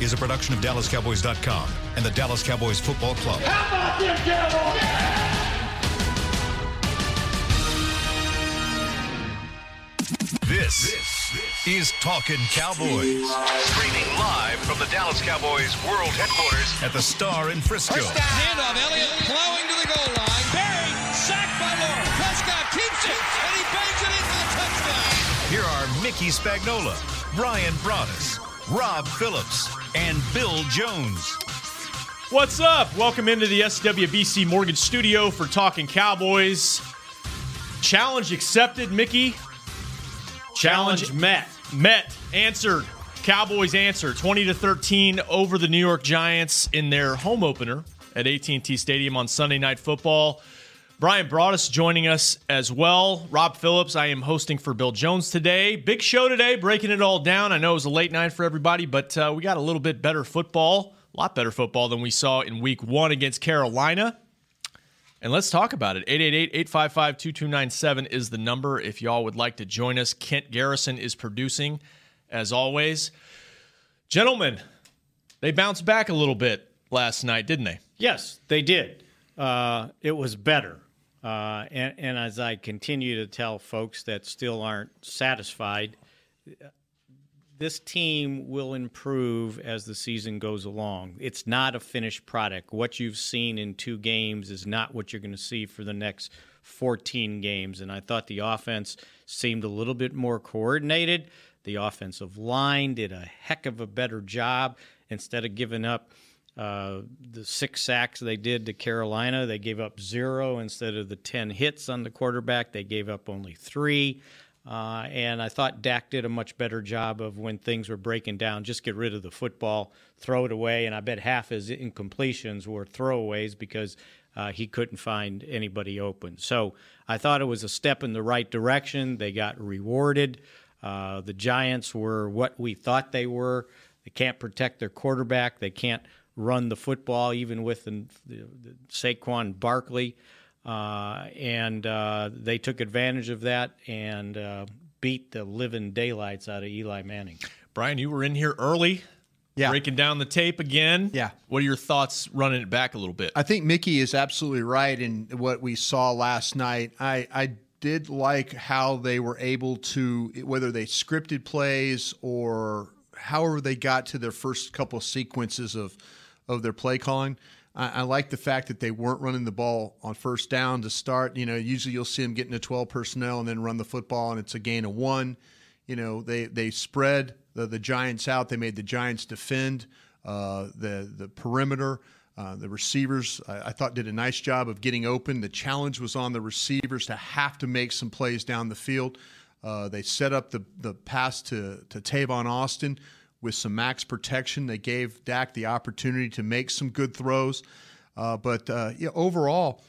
is a production of DallasCowboys.com and the Dallas Cowboys Football Club. How about them Cowboys? This is Talking Cowboys. Streaming live from the Dallas Cowboys World Headquarters at the Star in Frisco. Handoff, Elliott plowing to the goal line. Barry, sacked by Lawrence. Prescott keeps it, and he bangs it in for the touchdown. Here are Mickey Spagnola, Brian Broaddus, Rob Phillips, and Bill Jones. What's up? Welcome into the SWBC Mortgage Studio for Talking Cowboys. Challenge accepted, Mickey. Challenge met. Met. Answered. Cowboys answer 20 to 13 over the New York Giants in their home opener at AT&T Stadium on Sunday Night Football. Brian Broaddus joining us as well. Rob Phillips, I am hosting for Bill Jones today. Big show today, breaking it all down. I know it was a late night for everybody, but uh, we got a little bit better football, a lot better football than we saw in week one against Carolina. And let's talk about it. 888 855 2297 is the number if y'all would like to join us. Kent Garrison is producing, as always. Gentlemen, they bounced back a little bit last night, didn't they? Yes, they did. Uh, it was better. Uh, and, and as I continue to tell folks that still aren't satisfied, this team will improve as the season goes along. It's not a finished product. What you've seen in two games is not what you're going to see for the next 14 games. And I thought the offense seemed a little bit more coordinated. The offensive line did a heck of a better job instead of giving up. Uh, the six sacks they did to Carolina, they gave up zero instead of the 10 hits on the quarterback. They gave up only three. Uh, and I thought Dak did a much better job of when things were breaking down, just get rid of the football, throw it away. And I bet half his incompletions were throwaways because uh, he couldn't find anybody open. So I thought it was a step in the right direction. They got rewarded. Uh, the Giants were what we thought they were. They can't protect their quarterback. They can't run the football, even with the, the, the Saquon Barkley. Uh, and uh, they took advantage of that and uh, beat the living daylights out of Eli Manning. Brian, you were in here early, Yeah. breaking down the tape again. Yeah. What are your thoughts running it back a little bit? I think Mickey is absolutely right in what we saw last night. I, I did like how they were able to, whether they scripted plays or however they got to their first couple sequences of, of their play calling. I, I like the fact that they weren't running the ball on first down to start. You know, usually you'll see them getting to 12 personnel and then run the football, and it's a gain of one. You know, they, they spread the, the Giants out. They made the Giants defend uh, the, the perimeter. Uh, the receivers, I, I thought, did a nice job of getting open. The challenge was on the receivers to have to make some plays down the field. Uh, they set up the, the pass to, to Tavon Austin with some max protection. They gave Dak the opportunity to make some good throws. Uh, but uh, yeah, overall,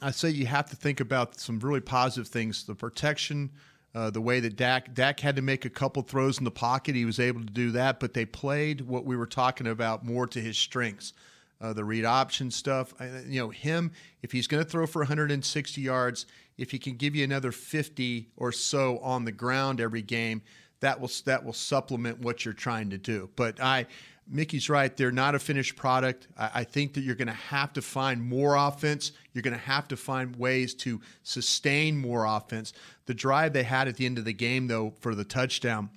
I say you have to think about some really positive things. The protection, uh, the way that Dak Dak had to make a couple throws in the pocket, he was able to do that. But they played what we were talking about more to his strengths. Uh, the read option stuff, you know, him if he's going to throw for 160 yards, if he can give you another 50 or so on the ground every game, that will that will supplement what you're trying to do. But I, Mickey's right. They're not a finished product. I, I think that you're going to have to find more offense. You're going to have to find ways to sustain more offense. The drive they had at the end of the game, though, for the touchdown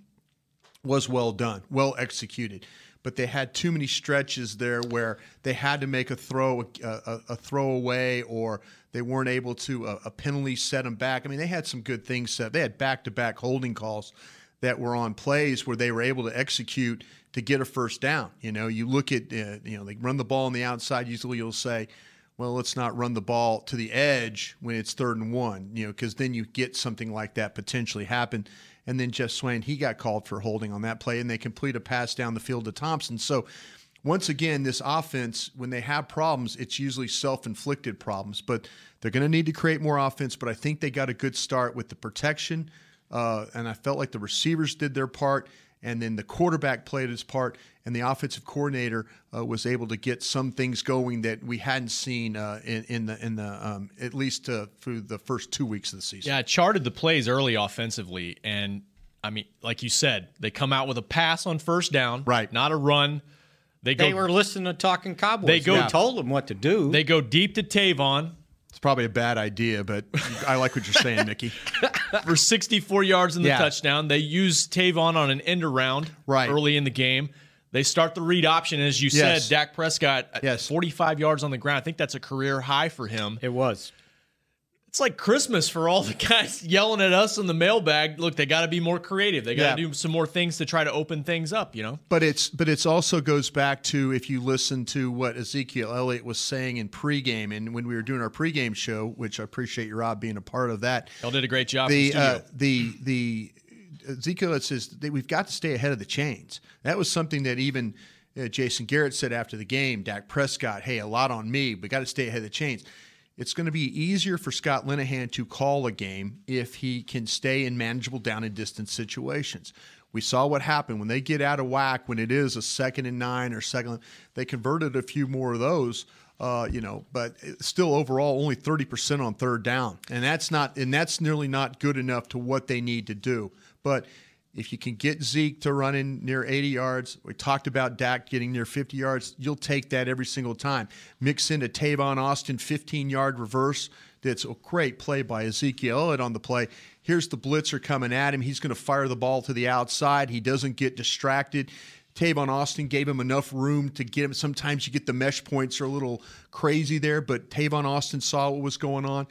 was well done, well executed. But they had too many stretches there where they had to make a throw, a, a, a throwaway, or they weren't able to a, a penalty set them back. I mean, they had some good things set. They had back-to-back holding calls that were on plays where they were able to execute to get a first down. You know, you look at uh, you know they run the ball on the outside. Usually, you'll say, well, let's not run the ball to the edge when it's third and one. You know, because then you get something like that potentially happen. And then Geoff Swaim, he got called for holding on that play, and they complete a pass down the field to Thompson. So. Once again, this offense, when they have problems, it's usually self inflicted problems, but they're going to need to create more offense. But I think they got a good start with the protection, uh, and I felt like the receivers did their part, and then the quarterback played his part, and the offensive coordinator uh, was able to get some things going that we hadn't seen uh, in, in the in the um, at least uh, through the first two weeks of the season. Yeah, I charted the plays early offensively, and I mean, like you said, they come out with a pass on first down, Right. Not a run. They go. They were listening to talking Cowboys. They go- We told them what to do. they go deep to Tavon It's probably a bad idea, but I like what you're saying, Mickey. for 64 yards in the Yeah. touchdown. They use Tavon on an end around Right. early in the game. They start the read option, as you Yes. said. Dak Prescott, uh, Yes. 45 yards on the ground. I think that's a career high for him. it was. It's like Christmas for all the guys yelling at us in the mailbag. Look, they got to be more creative. They got to Yeah. do some more things to try to open things up. You know, But it's but it's also goes back to if you listen to what Ezekiel Elliott was saying in pregame and when we were doing our pregame show, which I appreciate you Rob being a part of that. y'all did a great job. The the uh, the the Ezekiel Elliott says that we've got to stay ahead of the chains. That was something that even uh, Jason Garrett said after the game. Dak Prescott, hey, a lot on me. We got to stay ahead of the chains. It's going to be easier for Scott Linehan to call a game if he can stay in manageable down and distance situations. We saw what happened when they get out of whack when it is a second and nine or second. They converted a few more of those, uh, you know, but still overall only thirty percent on third down, and that's not and that's nearly not good enough to what they need to do. But if you can get Zeke to run in near 80 yards, we talked about Dak getting near 50 yards, you'll take that every single time. Mix in a Tavon Austin 15 yard reverse. That's a great play by Ezekiel Elliott on the play. Here's the blitzer coming at him. He's going to fire the ball to the outside. He doesn't get distracted. Tavon Austin gave him enough room to get him. Sometimes you get the mesh points are a little crazy there, but Tavon Austin saw what was going on.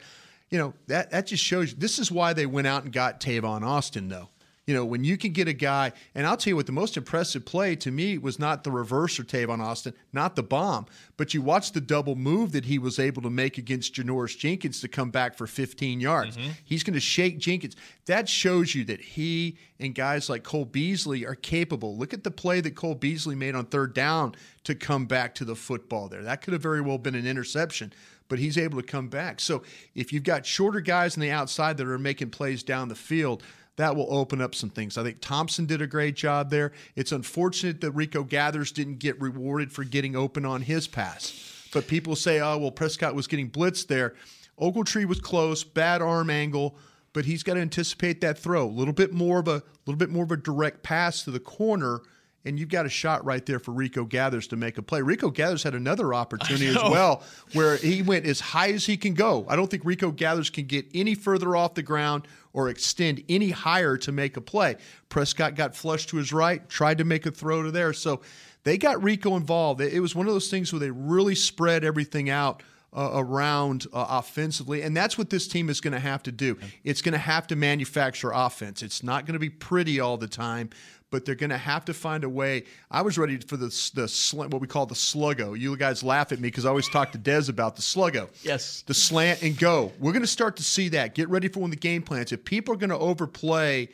You know, that, that just shows you this is why they went out and got Tavon Austin, though. You know, when you can get a guy, and I'll tell you what, the most impressive play to me was not the reverse or Tavon Austin, not the bomb, but you watch the double move that he was able to make against Janoris Jenkins to come back for 15 yards. Mm-hmm. He's going to shake Jenkins. That shows you that he and guys like Cole Beasley are capable. Look at the play that Cole Beasley made on third down to come back to the football there. That could have very well been an interception but he's able to come back. So if you've got shorter guys on the outside that are making plays down the field, that will open up some things. I think Thompson did a great job there. It's unfortunate that Rico Gathers didn't get rewarded for getting open on his pass. But people say, oh, well, Prescott was getting blitzed there. Ogletree was close, bad arm angle, but he's got to anticipate that throw. A little bit more of a little bit more of a direct pass to the corner and you've got a shot right there for Rico Gathers to make a play. Rico Gathers had another opportunity as well where he went as high as he can go. I don't think Rico Gathers can get any further off the ground or extend any higher to make a play. Prescott got flushed to his right, tried to make a throw to there. So they got Rico involved. It was one of those things where they really spread everything out. Uh, around uh, offensively, and that's what this team is going to have to do. It's going to have to manufacture offense. It's not going to be pretty all the time, but they're going to have to find a way. I was ready for the the sl- what we call the sluggo. You guys laugh at me because I always talk to Dez about the sluggo. Yes. the slant and go. We're going to start to see that. Get ready for when the game plans. If people are going to overplay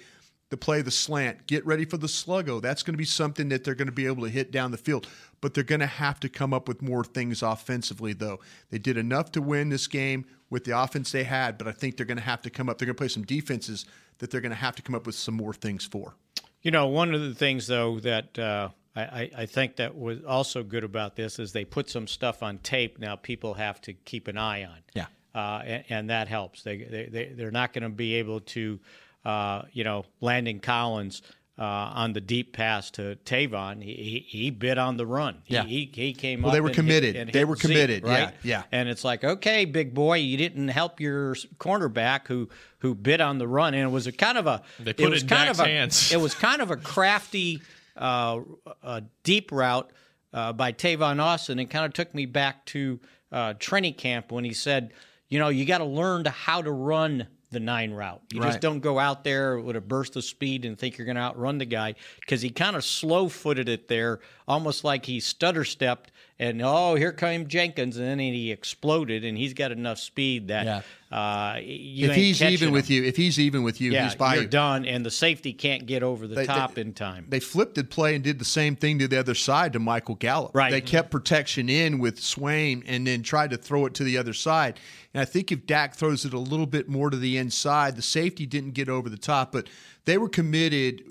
the play the slant, get ready for the sluggo. That's going to be something that they're going to be able to hit down the field. But they're going to have to come up with more things offensively, though. They did enough to win this game with the offense they had, but I think they're going to have to come up. They're going to play some defenses that they're going to have to come up with some more things for. You know, one of the things though that uh, I, I, think that was also good about this is they put some stuff on tape. Now people have to keep an eye on. Yeah. uh, and, and that helps. They they, they they're not going to be able to, uh, you know, Landon Collins. Uh, on the deep pass to Tavon, he, he, he bit on the run. He, Yeah. he, he came Well, up they were and hit- committed. and They hit were Zeke, committed. Yeah, right? yeah. And it's like, okay, big boy, you didn't help your cornerback who who bit on the run, and it was a kind of a They put it was in kind Dak's of a, hands. It was kind of a crafty, uh, a deep route uh, by Tavon Austin, and kind of took me back to uh, training camp when he said, you know, you got to learn how to run the nine route. You just don't go out there with a burst of speed and think you're going to outrun the guy because he kind of slow footed it there, almost like he stutter stepped. And oh, here came Jenkins, and then he exploded, and he's got enough speed that Yeah. uh, you if he's even him. with you, if he's even with you, yeah, he's by you're you. done, and the safety can't get over the They- top they- in time. They flipped the play and did the same thing to the other side to Michael Gallup. Right. They kept protection in with Swaim and then tried to throw it to the other side. And I think if Dak throws it a little bit more to the inside, the safety didn't get over the top, but they were committed.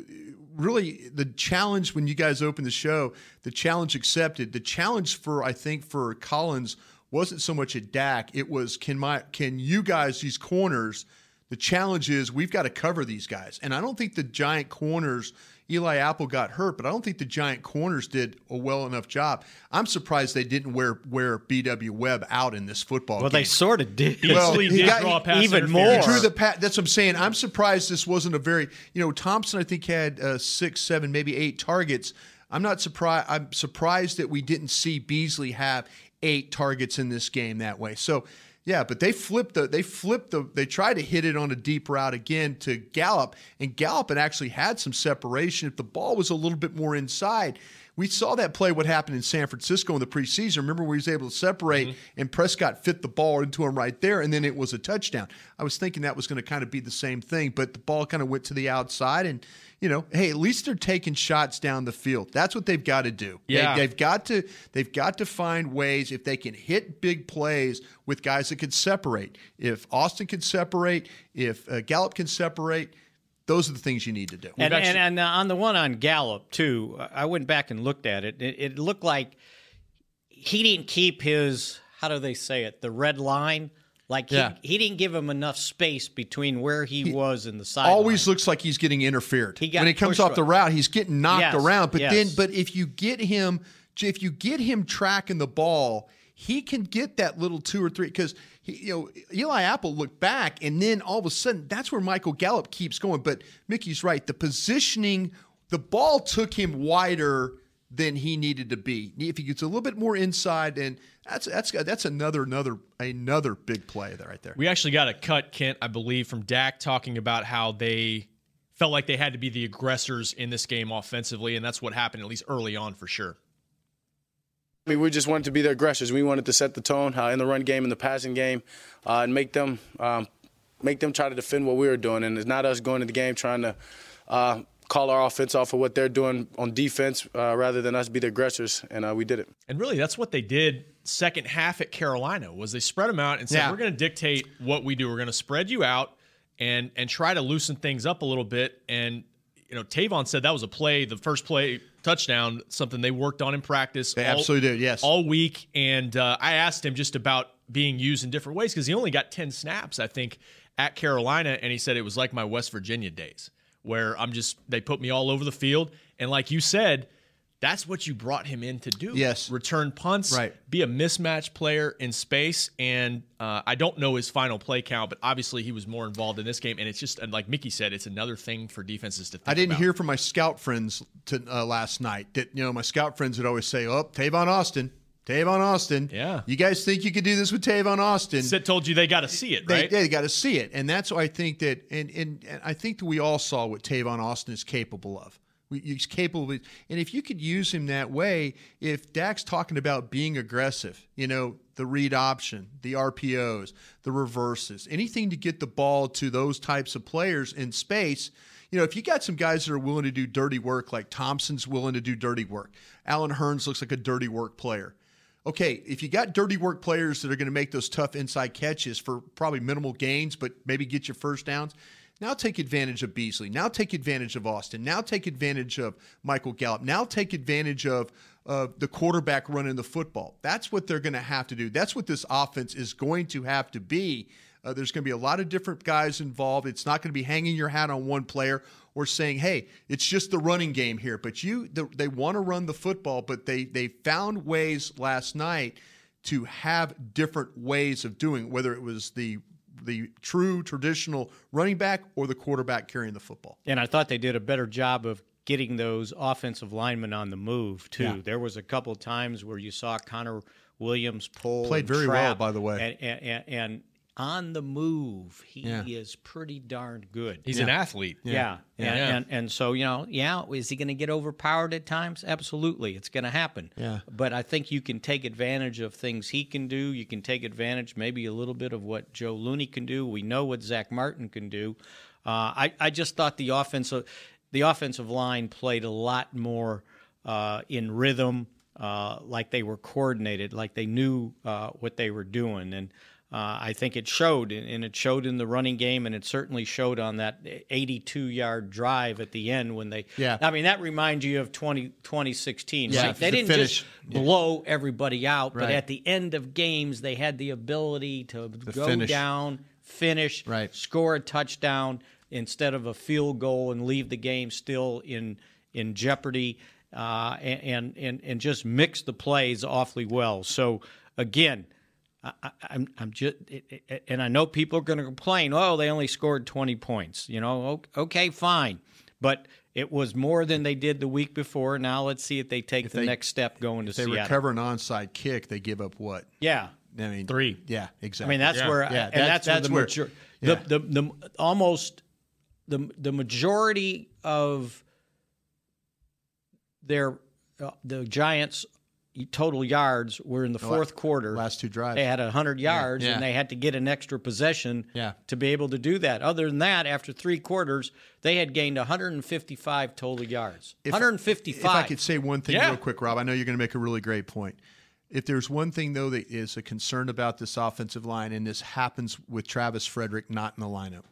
Really, the challenge when you guys opened the show, the challenge accepted. The challenge for I think for Collins wasn't so much a Dak. It was can my can you guys these corners The challenge is we've got to cover these guys. And I don't think the giant corners, Eli Apple got hurt, but I don't think the giant corners did a well enough job. I'm surprised they didn't wear wear BW Webb out in this football Well, game. they sort of did. Well, he did got- draw pass even more. Drew the pat. That's what I'm saying. I'm surprised this wasn't a very, you know, Thompson. I think had uh, six, seven, maybe eight targets. I'm not surprised. I'm surprised that we didn't see Beasley have eight targets in this game that way. So, yeah, but they flipped the. They flipped the. They tried to hit it on a deep route again to Gallup, and Gallup had actually had some separation. If the ball was a little bit more inside. We saw that play. What happened in San Francisco in the preseason? Remember, where he was able to separate, and Prescott fit the ball into him right there, and then it was a touchdown. I was thinking that was going to kind of be the same thing, but the ball kind of went to the outside, and you know, hey, at least they're taking shots down the field. That's what they've got to do. Yeah. they, have got to they've got to find ways if they can hit big plays with guys that can separate. If Austin can separate, if uh, Gallup can separate. Those are the things you need to do. And, actually- and, and uh, on the one on Gallup too, I went back and looked at it. It, it looked like he didn't keep his how do they say it the red line. Like he, Yeah. he didn't give him enough space between where he, was and the side. always looks like he's getting interfered. He got when he comes off the route, he's getting knocked Yes, around. But yes. then, but if you get him, if you get him tracking the ball, he can get that little two or three because you know Eli Apple looked back and then all of a sudden that's where Michael Gallup keeps going. But Mickey's right. The positioning, the ball took him wider than he needed to be. If he gets a little bit more inside, and that's that's that's another another another big play there right there. We actually got a cut, Kent, I believe, from Dak talking about how they felt like they had to be the aggressors in this game offensively, and that's what happened at least early on for sure. I mean, we just wanted to be the aggressors. We wanted to set the tone uh, in the run game, in the passing game, uh, and make them um, make them try to defend what we were doing. And it's not us going to the game trying to uh, call our offense off of what they're doing on defense, uh, rather than us be the aggressors. And uh, we did it. And really, that's what they did second half at Carolina was they spread them out and said, Yeah. "We're going to dictate what we do. We're going to spread you out and and try to loosen things up a little bit." And you know, Tavon said that was a play, the first play touchdown, something they worked on in practice. They all- absolutely did, yes. all week. And uh, I asked him just about being used in different ways because he only got ten snaps, I think, at Carolina, and he said it was like my West Virginia days where I'm just they put me all over the field, and like you said. That's what you brought him in to do. Yes. Return punts, Right. be a mismatch player in space. And uh, I don't know his final play count, but obviously he was more involved in this game. And it's just, and like Mickey said, it's another thing for defenses to think I didn't about. hear from my scout friends to, uh, last night that you know my scout friends would always say, "Oh, Tavon Austin, Tavon Austin. Yeah. you guys think you could do this with Tavon Austin? Sid told you they got to see it, They, right? they got to see it, and that's why I think that, and, and and I think that we all saw what Tavon Austin is capable of. He's capable of, and if you could use him that way, if Dak's talking about being aggressive, you know, the read option, the RPOs, the reverses, anything to get the ball to those types of players in space. You know, if you got some guys that are willing to do dirty work, like Thompson's willing to do dirty work, Allen Hurns looks like a dirty work player okay, if you got dirty work players that are going to make those tough inside catches for probably minimal gains, but maybe get your first downs, now take advantage of Beasley. Now take advantage of Austin. Now take advantage of Michael Gallup. Now take advantage of uh, the quarterback running the football. That's what they're going to have to do. That's what this offense is going to have to be. Uh, there's going to be a lot of different guys involved. It's not going to be hanging your hat on one player or saying, "Hey, it's just the running game here." But you, the, they want to run the football, but they they found ways last night to have different ways of doing, whether it was the the true traditional running back or the quarterback carrying the football. And I thought they did a better job of getting those offensive linemen on the move too. Yeah. There was a couple of times where you saw Connor Williams pull Played very well, by the way. and, and, and on the move, he Yeah. is pretty darn good. He's an athlete. Yeah. And, Yeah. and and so, you know, yeah, is he going to get overpowered at times? Absolutely. It's going to happen. Yeah. But I think you can take advantage of things he can do. You can take advantage maybe a little bit of what Joe Looney can do. We know what Zack Martin can do. Uh, I, I just thought the offensive the offensive line played a lot more uh, in rhythm, uh, like they were coordinated, like they knew uh, what they were doing. And uh, I think it showed, and it showed in the running game, and it certainly showed on that 82-yard drive at the end when they. Yeah. I mean, that reminds you of 20, 2016. Yeah, right? They the didn't finish. just blow everybody out, but at the end of games, they had the ability to, go finish. down, finish, Right. score a touchdown instead of a field goal and leave the game still in in jeopardy, uh, and and and just mix the plays awfully well. So again. I, I- I'm, I'm just, and I know people are going to complain. Oh, they only scored 20 points. You know, okay, fine, but it was more than they did the week before. Now let's see if they take the they- next step going to If they Seattle. recover an onside kick, they give up what? Yeah, I mean, Three. Yeah, exactly. I mean that's Yeah. where, Yeah, and that- that's, that's where where- the, major, yeah. the, the the almost the the majority of their uh, the Giants' total yards were in the fourth quarter. last two drives. they had hundred yards, Yeah. and they had to get an extra possession Yeah. to be able to do that. Other than that, after three quarters, they had gained 155 total yards. If- 155. If I could say one thing Yeah. real quick, Rob, I know you're going to make a really great point. If there's one thing though that is a concern about this offensive line, and this happens with Travis Frederick not in the lineup,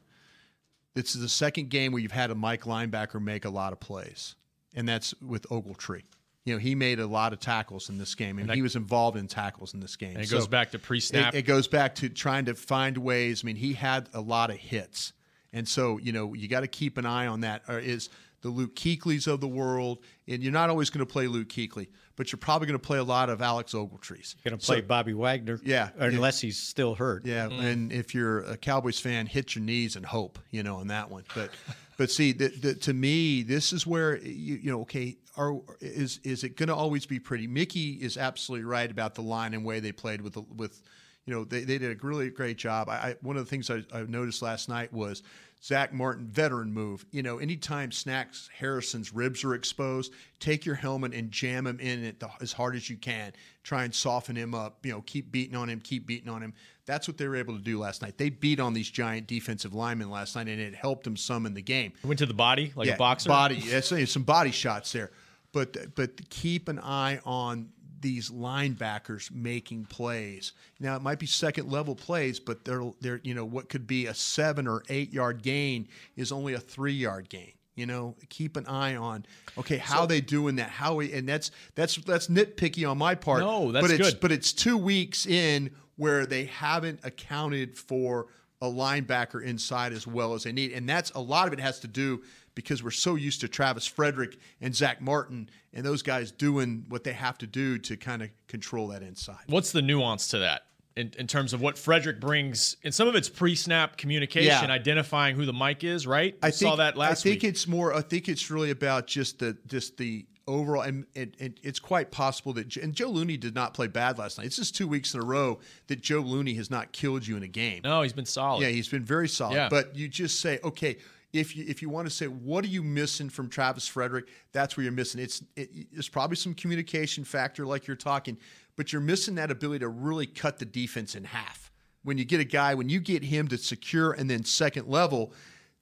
this is the second game where you've had a Mike linebacker make a lot of plays, and that's with Ogletree. You know, he made a lot of tackles in this game, and, he was involved in tackles in this game. And it So goes back to pre-snap. It, it goes back to trying to find ways. I mean, he had a lot of hits, and so you know you got to keep an eye on that. Or is the Luke Kuechly's of the world, and you're not always going to play Luke Kuechly, but you're probably going to play a lot of Alex Ogletrees. You're going to play So- Bobby Wagner, Yeah. unless he's still hurt. yeah, mm-hmm. and if you're a Cowboys fan, hit your knees and hope, you know, on that one. But, but see, the, the, to me, this is where you, you know, okay, are is is it going to always be pretty? Mickey is absolutely right about the line and way they played with the, with, you know, they, they did a really great job. I, I one of the things I, I noticed last night was Zack Martin veteran move. You know, anytime Snacks Harrison's ribs are exposed, take your helmet and jam him in it the, as hard as you can. Try and soften him up. You know, keep beating on him, keep beating on him. That's what they were able to do last night. They beat on these giant defensive linemen last night, and it helped them some in the game. Went to the body like a boxer. Body, yeah, some body shots there, but but keep an eye on these linebackers making plays. Now it might be second level plays, but they're they're you know what could be a seven or eight yard gain is only a three yard gain. You know, keep an eye on okay how they doing that. How we and that's that's that's nitpicky on my part. No, that's but it's good. but it's two weeks in where they haven't accounted for a linebacker inside as well as they need. And that's a lot of it has to do because we're so used to Travis Frederick and Zack Martin and those guys doing what they have to do to kind of control that inside. What's the nuance to that in, in terms of what Frederick brings? And some of it's pre-snap communication, Yeah. identifying who the mic is. Right? I think, saw that last I think week. it's more. I think it's really about just the just the overall, and it, it, it's quite possible that and Joe Looney did not play bad last night. It's just two weeks in a row that Joe Looney has not killed you in a game. no, he's been solid. Yeah, he's been very solid. Yeah. But you just say, okay, if you if you want to say what are you missing from Travis Frederick, that's where you're missing. It's it, it's probably some communication factor, like you're talking, but you're missing that ability to really cut the defense in half. When you get a guy, when you get him to secure and then second level,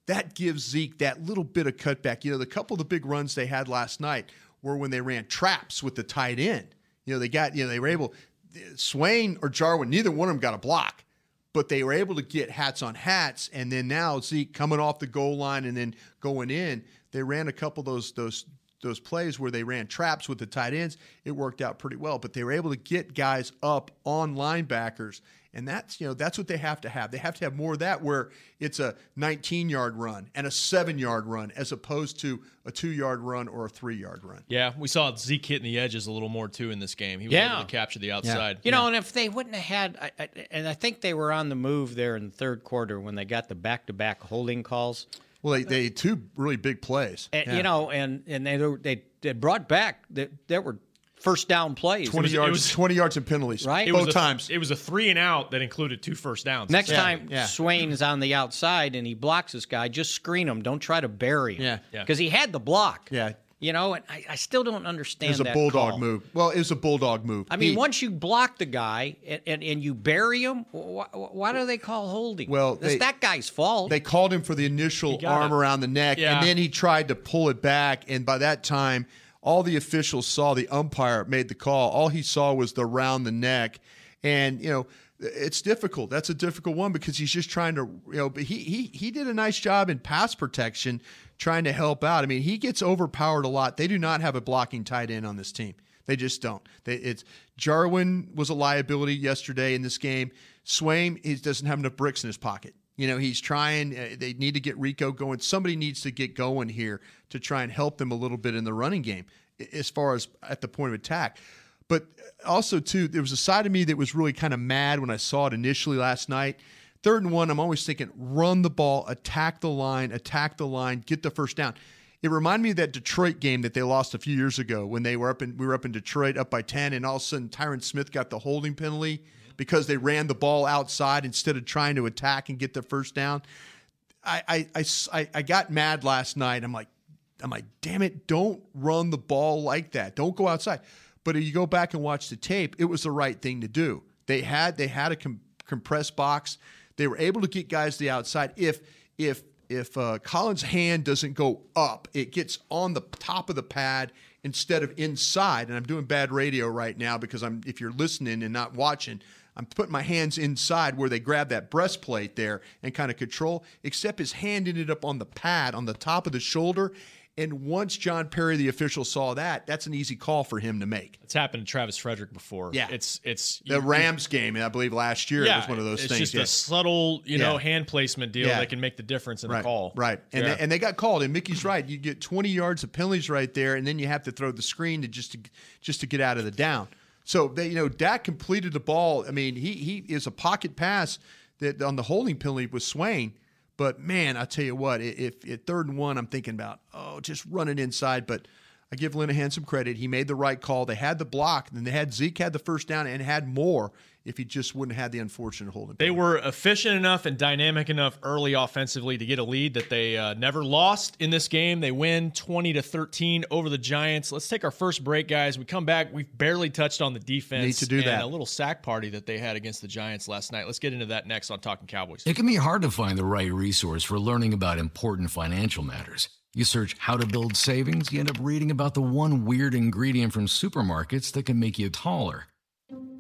that gives Zeke that little bit of cutback. You know, the couple of the big runs they had last night were when they ran traps with the tight end. You know, they got you know they were able. Swaim or Jarwin, neither one of them got a block but they were able to get hats on hats. And then now Zeke coming off the goal line and then going in, they ran a couple of those those those plays where they ran traps with the tight ends. It worked out pretty well, but they were able to get guys up on linebackers. And that's you know that's what they have to have. They have to have more of that where it's a 19 yard run and a seven yard run as opposed to a two yard run or a three yard run. Yeah, we saw Zeke hitting the edges a little more too in this game. He was Yeah. able to capture the outside. You know, and if they wouldn't have had, I, I, and I think they were on the move there in the third quarter when they got the back-to-back holding calls. Well, they, they had two really big plays. And, Yeah. You know, and and they they they brought back that there were first down plays. 20 was- it yards, was- 20 yards and penalties, Right. It Both was a, times. It was a three and out that included two first downs. Next Yeah, time yeah. Swaim is on the outside and he blocks this guy, just screen him. Don't try to bury him. Yeah. Yeah. Because he had the block. Yeah. You know, and I, I still don't understand. It was a that bulldog call. move. Well, it was a bulldog move. I mean, He- once you block the guy and, and, and you bury him, why, why do they call holding? Well, it's they- that guy's fault. they called him for the initial arm it. around the neck, Yeah. and then he tried to pull it back. And by that time, all the officials saw the umpire made the call. All he saw was the round the neck, and you know. It's difficult. That's a difficult one because he's just trying to, you know. But he he he did a nice job in pass protection, trying to help out. I mean, he gets overpowered a lot. They do not have a blocking tight end on this team. They just don't. They, it's Jarwin was a liability yesterday in this game. Swaim he doesn't have enough bricks in his pocket. You know, he's trying. Uh, they need to get Rico going. Somebody needs to get going here to try and help them a little bit in the running game, as far as at the point of attack. But also, too, there was a side of me that was really kind of mad when I saw it initially last night. Third and one, I'm always thinking, run the ball, attack the line, attack the line, get the first down. It reminded me of that Detroit game that they lost a few years ago when they were up in we were up in Detroit up by ten, and all of a sudden Tyron Smith got the holding penalty because they ran the ball outside instead of trying to attack and get the first down. I I, I, I got mad last night. I'm like, I'm like, damn it, don't run the ball like that. Don't go outside. But if you go back and watch the tape, it was the right thing to do. They had they had a com- compressed box. They were able to get guys to the outside. If if if uh, Collins' hand doesn't go up, it gets on the top of the pad instead of inside. And I'm doing bad radio right now because I'm if you're listening and not watching, I'm putting my hands inside where they grab that breastplate there and kind of control. Except his hand ended up on the pad on the top of the shoulder, and once John Parry, the official, saw that, that's an easy call for him to make. It's happened to Travis Frederick before. Yeah, it's it's the Rams game, I believe last year. Yeah, it was one of those it's things. It's just yeah. a subtle, you know, hand placement deal Yeah. that can make the difference in right, the call. Right, and they, and they got called. And Mickey's right. You get 20 yards of penalties right there, and then you have to throw the screen to just to just to get out of the down. So they, you know, Dak completed the ball. I mean, he he is a pocket pass that on the holding penalty was Swaim. But man, I tell you what, if at third and one, I'm thinking about oh, just run it inside. But I give Linehan some credit. He made the right call. They had the block, and then they had Zeke had the first down and had more if he just wouldn't have had the unfortunate holding. They penalty. were efficient enough and dynamic enough early offensively to get a lead that they uh, never lost in this game. They win 20 to 13 over the Giants. Let's take our first break, guys. We come back. We've barely touched on the defense. Need to do and that. A little sack party that they had against the Giants last night. Let's get into that next on Talking Cowboys. It can be hard to find the right resource for learning about important financial matters. You search how to build savings, you end up reading about the one weird ingredient from supermarkets that can make you taller.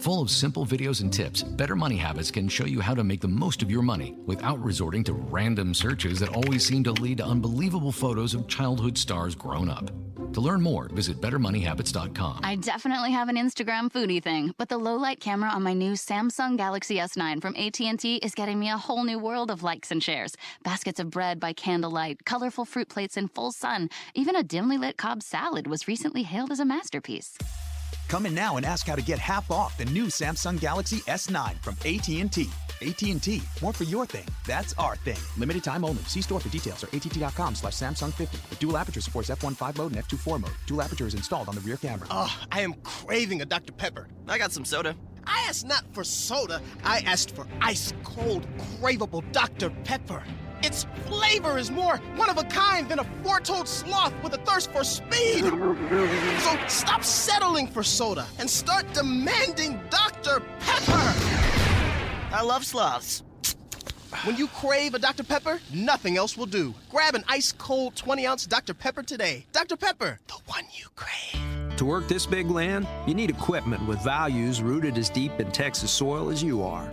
Full of simple videos and tips, Better Money Habits can show you how to make the most of your money without resorting to random searches that always seem to lead to unbelievable photos of childhood stars grown up. To learn more, visit BetterMoneyHabits.com. I definitely have an Instagram foodie thing, but the low light camera on my new Samsung Galaxy S9 from AT&T is getting me a whole new world of likes and shares. Baskets of bread by candlelight, colorful fruit plates in full sun, even a dimly lit Cobb salad was recently hailed as a masterpiece. Come in now and ask how to get half off the new Samsung Galaxy S9 from AT&T. AT&T, more for your thing. That's our thing. Limited time only. See store for details or att.com slash Samsung 50. The dual aperture supports f1.5 mode and f2.4 mode. Dual aperture is installed on the rear camera. Oh, I am craving a Dr. Pepper. I got some soda. I asked not for soda, I asked for ice cold, craveable Dr. Pepper. Its flavor is more one of a kind than a four-toed sloth with a thirst for speed. So stop settling for soda and start demanding Dr. Pepper. I love sloths. When you crave a Dr. Pepper, nothing else will do. Grab an ice cold 20 ounce Dr. Pepper today. Dr. Pepper, the one you crave. To work this big land, you need equipment with values rooted as deep in Texas soil as you are.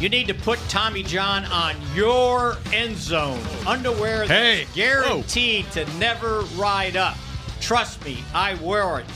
you need to put Tommy John on your end zone. Underwear Hey, that's guaranteed to never ride up. Trust me, I wore it.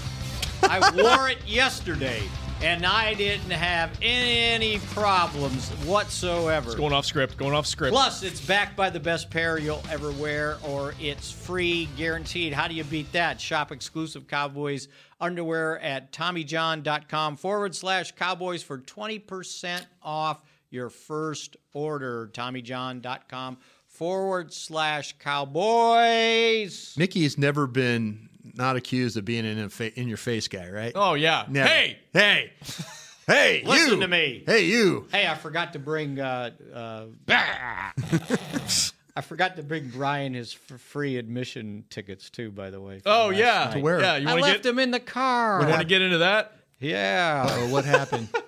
I wore it yesterday, and I didn't have any problems whatsoever. Going off script, going off script. Plus, it's backed by the best pair you'll ever wear, or it's free, guaranteed. How do you beat that? Shop exclusive Cowboys underwear at TommyJohn.com forward slash Cowboys for 20% off your first order. TommyJohn.com forward slash Cowboys. Mickey has never been not accused of being an in, fa- in your face guy, right? Oh, yeah. Never. Hey! hey, hey, Listen you. to me. Hey, you. Hey, I forgot to bring. Uh, uh, I forgot to bring Brian his f- free admission tickets too. By the way. Oh, yeah. night. where? Yeah, you I left get, them in the car. want to get into that? Yeah. Oh, what happened?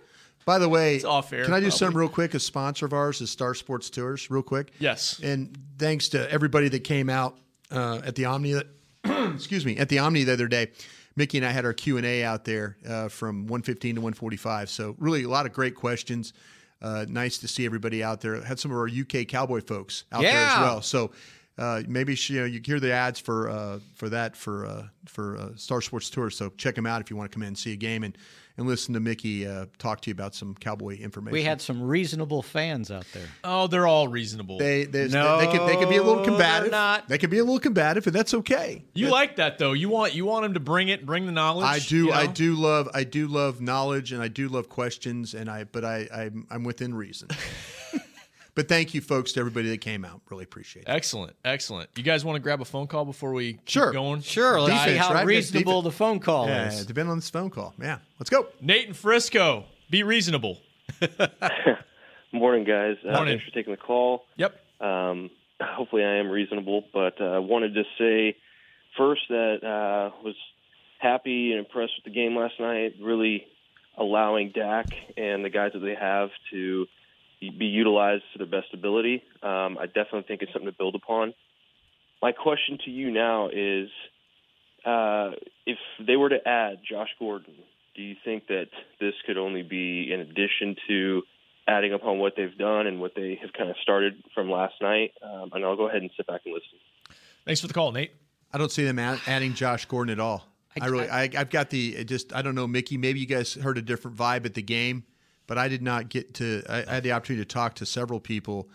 By the way, It's off air, Can I do probably. something real quick? A sponsor of ours is Star Sports Tours, real quick. Yes. And thanks to everybody that came out uh, at the Omni. excuse me, at the Omni the other day. Mickey and I had our Q and A out there uh, from 115 to 145. So really, a lot of great questions. Uh, nice to see everybody out there. Had some of our UK Cowboy folks out there as well. So uh, maybe you, know, you hear the ads for uh, for that for uh, for uh, Star Sports Tours. So check them out if you want to come in and see a game and and listen to Mickey uh, talk to you about some Cowboy information. We had some reasonable fans out there. Oh, they're all reasonable. They they, No, they, could they could be a little combative. not. They could be a little combative, and that's okay. you like that though. You want you want him to bring it, bring the knowledge. I do you I do love I do love knowledge and I do love questions and I but I I'm, I'm within reason. but thank you folks to everybody that came out. Really appreciate it. Excellent, excellent. You guys want to grab a phone call before we keep Sure. going? Sure, let's see how right? reasonable the phone call Yeah, is. depending on this phone call. Yeah, let's go. Nate and Frisco, be reasonable. Morning, guys. Uh, Morning. Thanks for taking the call. Yep. Um, hopefully, I am reasonable, but I uh, wanted to say first that uh, was happy and impressed with the game last night. Really allowing Dak and the guys that they have to be utilized to their best ability. Um, I definitely think it's something to build upon. My question to you now is uh, if they were to add Josh Gordon, do you think that this could only be in addition to adding upon what they've done and what they have kind of started from last night? Um, and I'll go ahead and sit back and listen. Thanks for the call, Nate. I don't see them add, adding Josh Gordon at all. I, really I, I've got the it just I don't know Mickey. Maybe you guys heard a different vibe at the game, but I did not get to. I, I had the opportunity to talk to several people.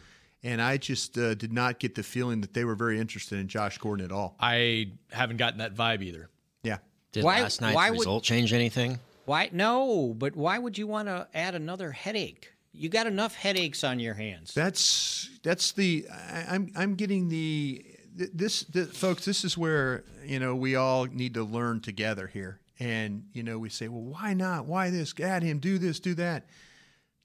And I just uh, did not get the feeling that they were very interested in Josh Gordon at all. I haven't gotten that vibe either. Yeah. Did Why- last night's why would- result change anything? Why? No, but why would you want to add another headache? You got enough headaches on your hands. That's that's the I, I'm I'm getting the th- this the, folks. This is where you know we all need to learn together here, and you know we say, well, why not? Why this? Add him. Do this. Do that.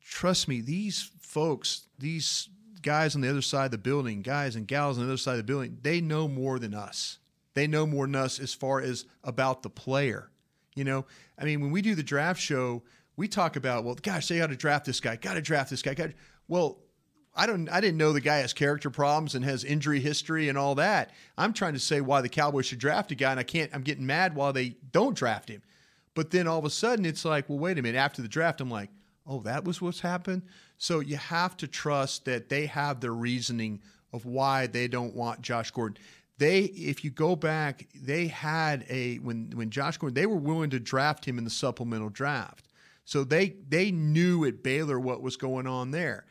Trust me, these folks, these guys on the other side of the building, guys and gals on the other side of the building, they know more than us. They know more than us as far as about the player. You know, I mean, when we do the draft show, we talk about, well, gosh, they got to draft this guy, got to draft this guy. Got well, I don't, I didn't know the guy has character problems and has injury history and all that. I'm trying to say why the Cowboys should draft a guy, and I can't. I'm getting mad while they don't draft him. But then all of a sudden, it's like, well, wait a minute. After the draft, I'm like, oh, that was what's happened. So you have to trust that they have their reasoning of why they don't want Josh Gordon. They, if you go back, they had a when when Josh Gordon, they were willing to draft him in the supplemental draft. So they they knew at Baylor what was going on there.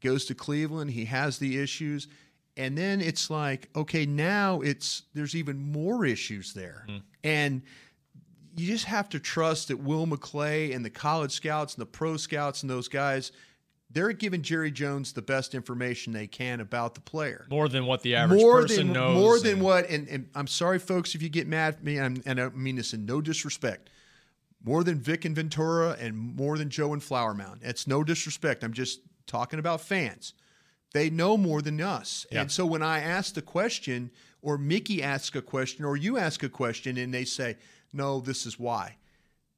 Goes to Cleveland, he has the issues, and then it's like, okay, now it's there's even more issues there, hmm. and you just have to trust that Will McClay and the college scouts and the pro scouts and those guys, they're giving Jerry Jones the best information they can about the player. More than what the average more person than, knows. More than what, and, and I'm sorry, folks, if you get mad at me, and, and I mean this in no disrespect. More than Vic and Ventura and more than Joe and Flower Mound. It's no disrespect. I'm just talking about fans. They know more than us. Yeah. And so when I ask the question, or Mickey asks a question, or you ask a question, and they say, no, this is why,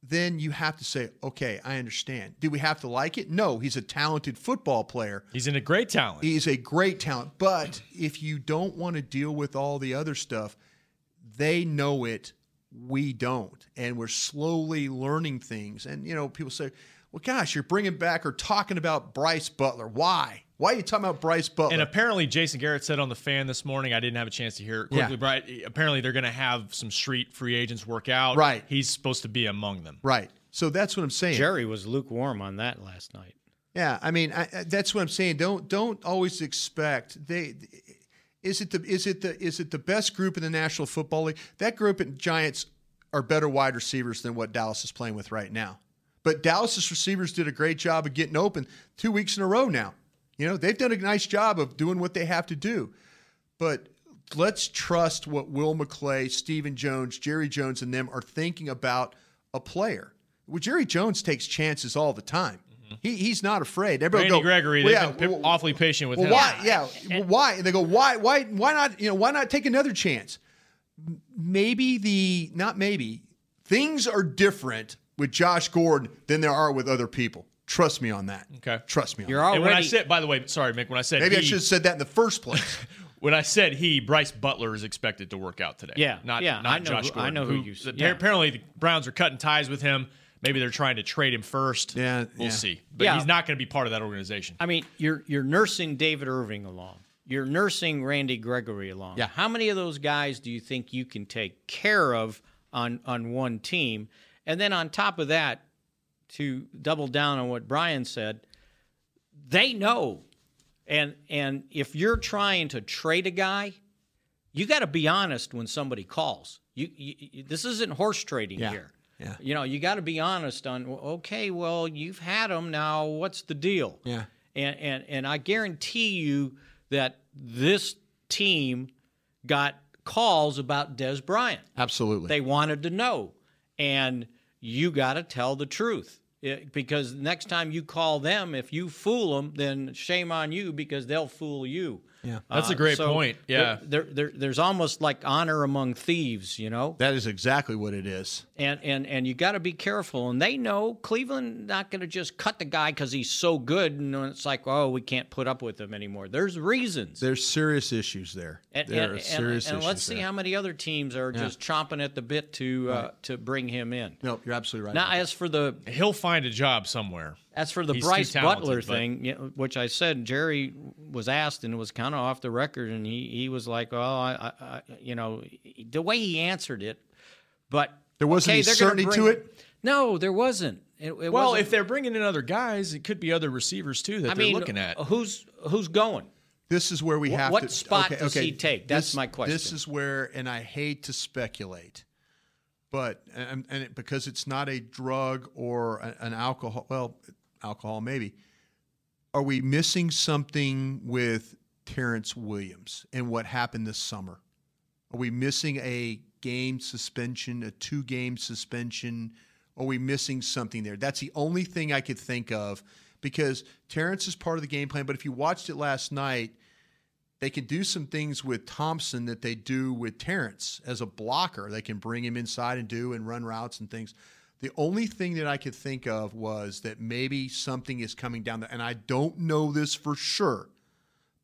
then you have to say, okay, I understand. Do we have to like it? No, he's a talented football player. He's in a great talent. He's a great talent. But if you don't want to deal with all the other stuff, they know it. We don't. And we're slowly learning things. And, you know, people say, well, gosh, you're bringing back or talking about Brice Butler. Why? Why are you talking about Brice Butler? And apparently, Jason Garrett said on the fan this morning. I didn't have a chance to hear it quickly, Yeah. but apparently they're going to have some street free agents work out. Right. He's supposed to be among them. right. So that's what I'm saying. Jerry was lukewarm on that last night. Yeah, I mean, I, I- that's what I'm saying. Don't don't always expect they. Is it the is it the is it the best group in the National Football League? That group at Giants are better wide receivers than what Dallas is playing with right now. But Dallas's receivers did a great job of getting open two weeks in a row now. You know, they've done a nice job of doing what they have to do. But let's trust what Will McClay, Stephen Jones, Jerry Jones, and them are thinking about a player. Well, Jerry Jones takes chances all the time. Mm-hmm. He, he's not afraid. Everybody Randy go, Gregory, well, they've yeah, been well, awfully patient with well, him. why? Yeah, well, why? And they go, why? Why? Why not? You know, why not take another chance? Maybe the not maybe things are different with Josh Gordon than there are with other people. Trust me on that. Okay. Trust me on You're that. And when I said, by the way, sorry, Mick, when I said Maybe I should have said that in the first place. when I said he, Brice Butler is expected to work out today. Yeah, not yeah, not I know Josh who- I know who you s- appa- yeah. Apparently, the Browns are cutting ties with him. Maybe they're trying to trade him first. Yeah, we'll yeah. see. But Yeah. he's not going to be part of that organization. I mean, you're you're nursing David Irving along. You're nursing Randy Gregory along. Yeah. How many of those guys do you think you can take care of on on one team? And then on top of that, to double down on what Brian said, they know. And and if you're trying to trade a guy, you got to be honest when somebody calls. You, you, this isn't horse trading Yeah. here. Yeah. You know, you got to be honest on. Okay, well, you've had him now. What's the deal? Yeah. And and and I guarantee you that this team got calls about Dez Bryant. Absolutely. They wanted to know, and you got to tell the truth. It- because next time you call them, if you fool them, then shame on you because they'll fool you. Yeah. That's a great so point. Yeah. there, there, there, there's almost like honor among thieves, you know. that is exactly what it is. And and and you got to be careful. And they know Cleveland not going to just cut the guy because he's so good, and it's like, oh, we can't put up with him anymore. There's reasons. There's serious issues there. And, there and, are and- serious and issues let's see there. how many other teams are Yeah. just chomping at the bit to uh, to bring him in. No, you're absolutely right. Now, as for the He'll find a job somewhere. As for the He's Brice talented, Butler thing, you know, which I said, Jerry was asked and it was kind of off the record, and he, he was like, "Oh, I, I, I, you know, the way he answered it." But There wasn't okay, any they're gonna certainty to it? No, there wasn't. It, it well, wasn't- if they're bringing in other guys, it could be other receivers too that I they're mean, looking at. who's who's going? This is where we have what to. spot okay, does okay, he take? That's this- my question. This is where, and I hate to speculate, but and, and it, because it's not a drug or a- an alcohol, well, alcohol maybe. Are we missing something with Terrance Williams and what happened this summer? Are we missing a game suspension, a two game suspension? Are we missing something there? That's the only thing I could think of because Terrance is part of the game plan. But if you watched it last night, they can do some things with Thompson that they do with Terrance as a blocker. They can bring him inside and do and run routes and things. The only thing that I could think of was that maybe something is coming down the, and I don't know this for sure,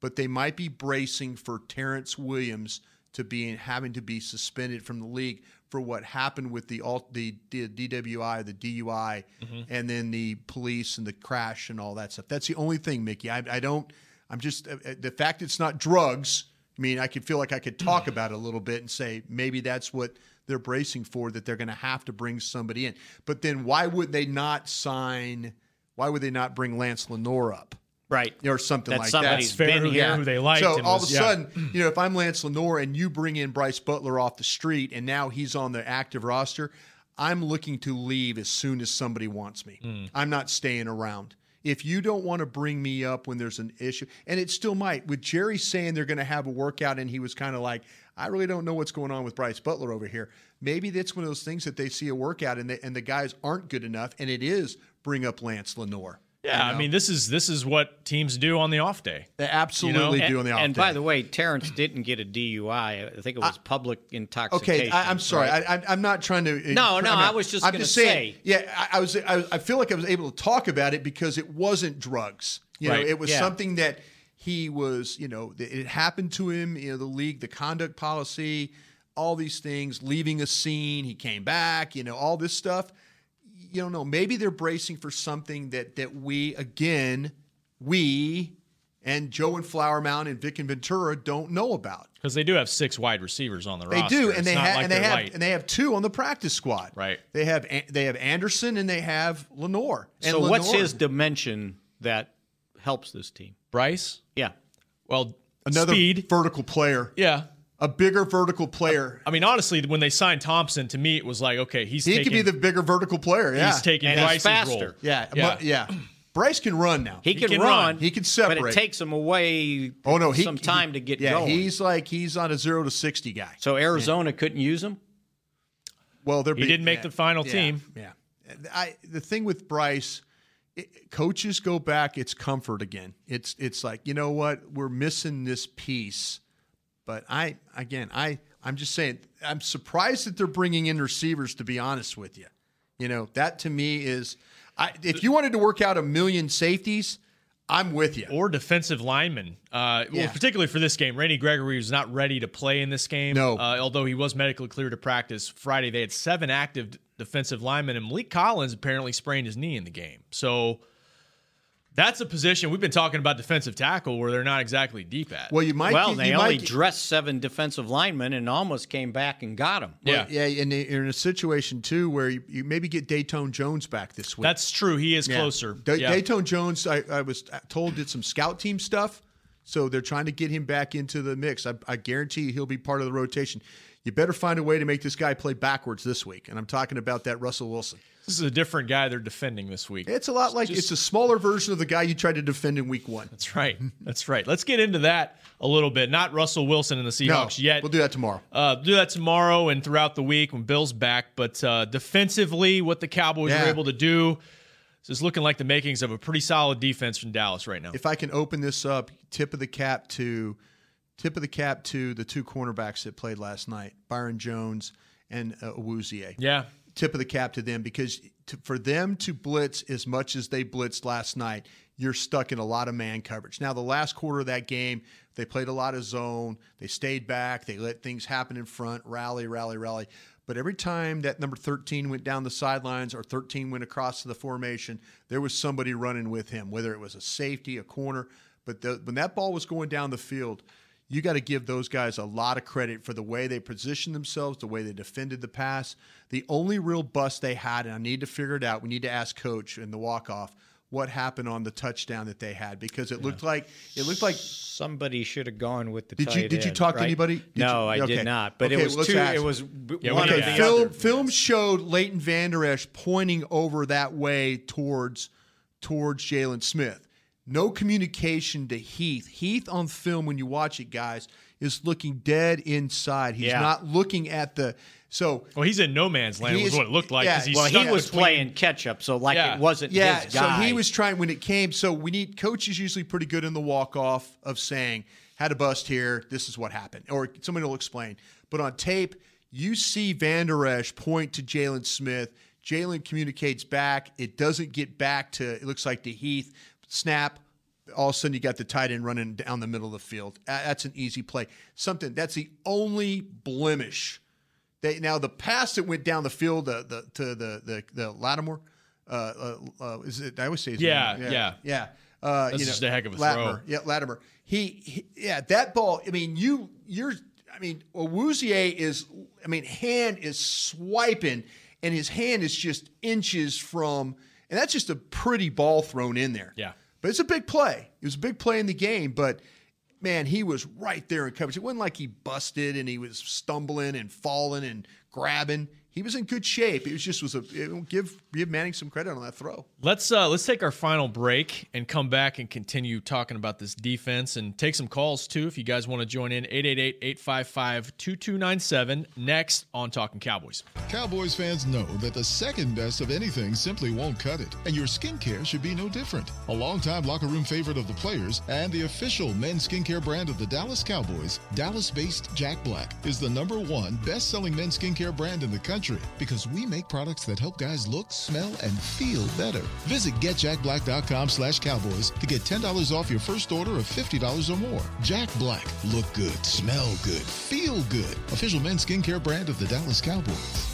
but they might be bracing for Terrance Williams to be having to be suspended from the league for what happened with the alt, the, the DWI, the DUI, and then the police and the crash and all that stuff. That's the only thing, Mickey. I, I don't. I'm just uh, uh, the fact it's not drugs. I mean, I could feel like I could talk about it a little bit and say maybe that's what they're bracing for that they're going to have to bring somebody in. But then why would they not sign? Why would they not bring Lance Lenard up? Right. Or something That like somebody's that. been who, here. they- who they liked. So all was- of a yeah. sudden, you know, if I'm Lance Lenard and you bring in Brice Butler off the street and now he's on the active roster, I'm looking to leave as soon as somebody wants me. Hmm. I'm not staying around. If you don't want to bring me up when there's an issue, and it still might, with Jerry saying they're going to have a workout and he was kind of like, I really don't know what's going on with Brice Butler over here. Maybe that's one of those things that they see a workout and, they, and the guys aren't good enough, and it is bring up Lance Lenard. yeah, You I mean, this is this is what teams do on the off day. They absolutely and, do on the off and day. And by the way, Terrance didn't get a DUI. I think it was public intoxication. Okay, I, I'm sorry. right? I, I, I'm not trying to. Uh, no, no, I'm I not- was just I'm gonna just saying. say. Yeah, I, I was. I, I feel like I was able to talk about it because it wasn't drugs. You Right, know, it was yeah. something that he was. You know, it happened to him. You know, the league, the conduct policy, all these things, leaving a scene. He came back. You know, all this stuff. You don't know. Maybe they're bracing for something that that we again, we. And Joe and Flower Mound and Vic and Ventura don't know about. Because they do have six wide receivers on the They roster. do, It's and they not have like and they have light. and they have two on the practice squad. Right. They have An- they have Anderson and they have Lenard. And so what's his dimension that helps this team? Brice. Yeah. Well, another speed. vertical player, Yeah. a bigger vertical player. I mean, honestly, when they signed Thompson, to me, it was like, okay, he's he taking, could be the bigger vertical player. Yeah, he's taking And he's Brice's faster. role. yeah, Yeah. yeah. yeah. Brice can run now. He, can, can run, run. He can separate. but it takes him away. oh no, he, some time to get yeah, going. he's like he's on a zero to sixty guy. so Arizona couldn't use him. Well, they're He big- didn't make yeah, the final yeah, team. Yeah, I the thing with Brice, it, coaches go back. It's comfort again. It's it's like you know what we're missing this piece, but I again I I'm just saying I'm surprised that they're bringing in receivers. To be honest with you, you know that to me is I, if you wanted to work out a million safeties, I'm with you. Or defensive linemen. Uh, Yeah. Well, particularly for this game, Randy Gregory was not ready to play in this game. No. Uh, although he was medically cleared to practice Friday, they had seven active defensive lineman. and Maliek Collins apparently sprained his knee in the game. So that's a position we've been talking about defensive tackle where they're not exactly deep at. Well, you might. well, get- they you only might dressed seven defensive linemen and almost came back and got them. Well, yeah, and you're in a situation too where you, you maybe get Datone Jones back this week. That's true. He is Yeah. closer. Da- Yeah. Datone Jones, I, I was told, did some scout team stuff, so they're trying to get him back into the mix. I, I guarantee he'll be part of the rotation. You better find a way to make this guy play backwards this week, and I'm talking about that Russell Wilson. This is a different guy they're defending this week. It's a lot like Just- it's a smaller version of the guy you tried to defend in week one. That's right. That's right. Let's get into that a little bit. Not Russell Wilson and the Seahawks no, yet. We'll do that tomorrow. Uh, do that tomorrow and throughout the week when Bill's back. But uh, defensively, what the Cowboys Yeah. were able to do is looking like the makings of a pretty solid defense from Dallas right now. If I can open this up, tip of the cap to tip of the cap to the two cornerbacks that played last night, Byron Jones and uh, Awuzie. Yeah. Tip of the cap to them because to, for them to blitz as much as they blitzed last night, you're stuck in a lot of man coverage. Now, the last quarter of that game, they played a lot of zone. They stayed back. They let things happen in front, rally, rally, rally. But every time that number 13 went down the sidelines or 13 went across to the formation, there was somebody running with him, whether it was a safety, a corner. But the, when that ball was going down the field, you got to give those guys a lot of credit for the way they positioned themselves, the way they defended the pass. The only real bust they had, and I need to figure it out. We need to ask coach in the walk off what happened on the touchdown that they had because it looked like it looked like somebody should have gone with the. Did you tight did you end, talk to anybody? Did no, you- I okay. did not. But Okay, it was let's two. ask. It was b- Yeah, we one can or ask. the film other. film showed Leighton Vander Esch pointing over that way towards towards Jaylon Smith. No communication to Heath. Heath on film when you watch it, guys, is looking dead inside. He's Yeah. not looking at the so Well, he's in no man's land, He was is- what it looked like. yeah, 'cause he's Well, he was between- playing catch up, so like Yeah. it wasn't yeah, his guy. so he was trying when it came. So we need coach is usually pretty good in the walk off of saying had a bust here. This is what happened, or somebody will explain. But on tape, you see Van Der Esch point to Jaylon Smith. Jaylon communicates back. It doesn't get back to. It looks like to Heath. Snap. All of a sudden, you got the tight end running down the middle of the field. Uh, That's an easy play. Something that's the only blemish they now the pass that went down the field the, the, to the the the Lattimore. Uh, uh, uh, is it? I always say his Yeah, yeah. yeah. Uh, That's you just know, a heck of a Latimer. throw. Yeah, Latimer. He, he, yeah, that ball. I mean, you, you're. I mean, Awuzie is. I mean, hand is swiping, and his hand is just inches from, and that's just a pretty ball thrown in there. Yeah. But it's a big play. It was a big play in the game, but man, he was right there in coverage. It wasn't like he busted and he was stumbling and falling and grabbing. He was in good shape. It was just was a it, give give Manning some credit on that throw. Let's uh, let's take our final break and come back and continue talking about this defense and take some calls too if you guys want to join in 888-855-2297 next on Talking Cowboys. Cowboys fans know that the second best of anything simply won't cut it, and your skincare should be no different. A longtime locker room favorite of the players and the official men's skincare brand of the Dallas Cowboys, Dallas-based Jack Black is the number one best-selling men's skincare brand in the country because we make products that help guys look, smell, and feel better. Visit getjackblack.com slash cowboys to get $10 off your first order of $50 or more. Jack Black. Look good, smell good, feel good. Official men's skincare brand of the Dallas Cowboys.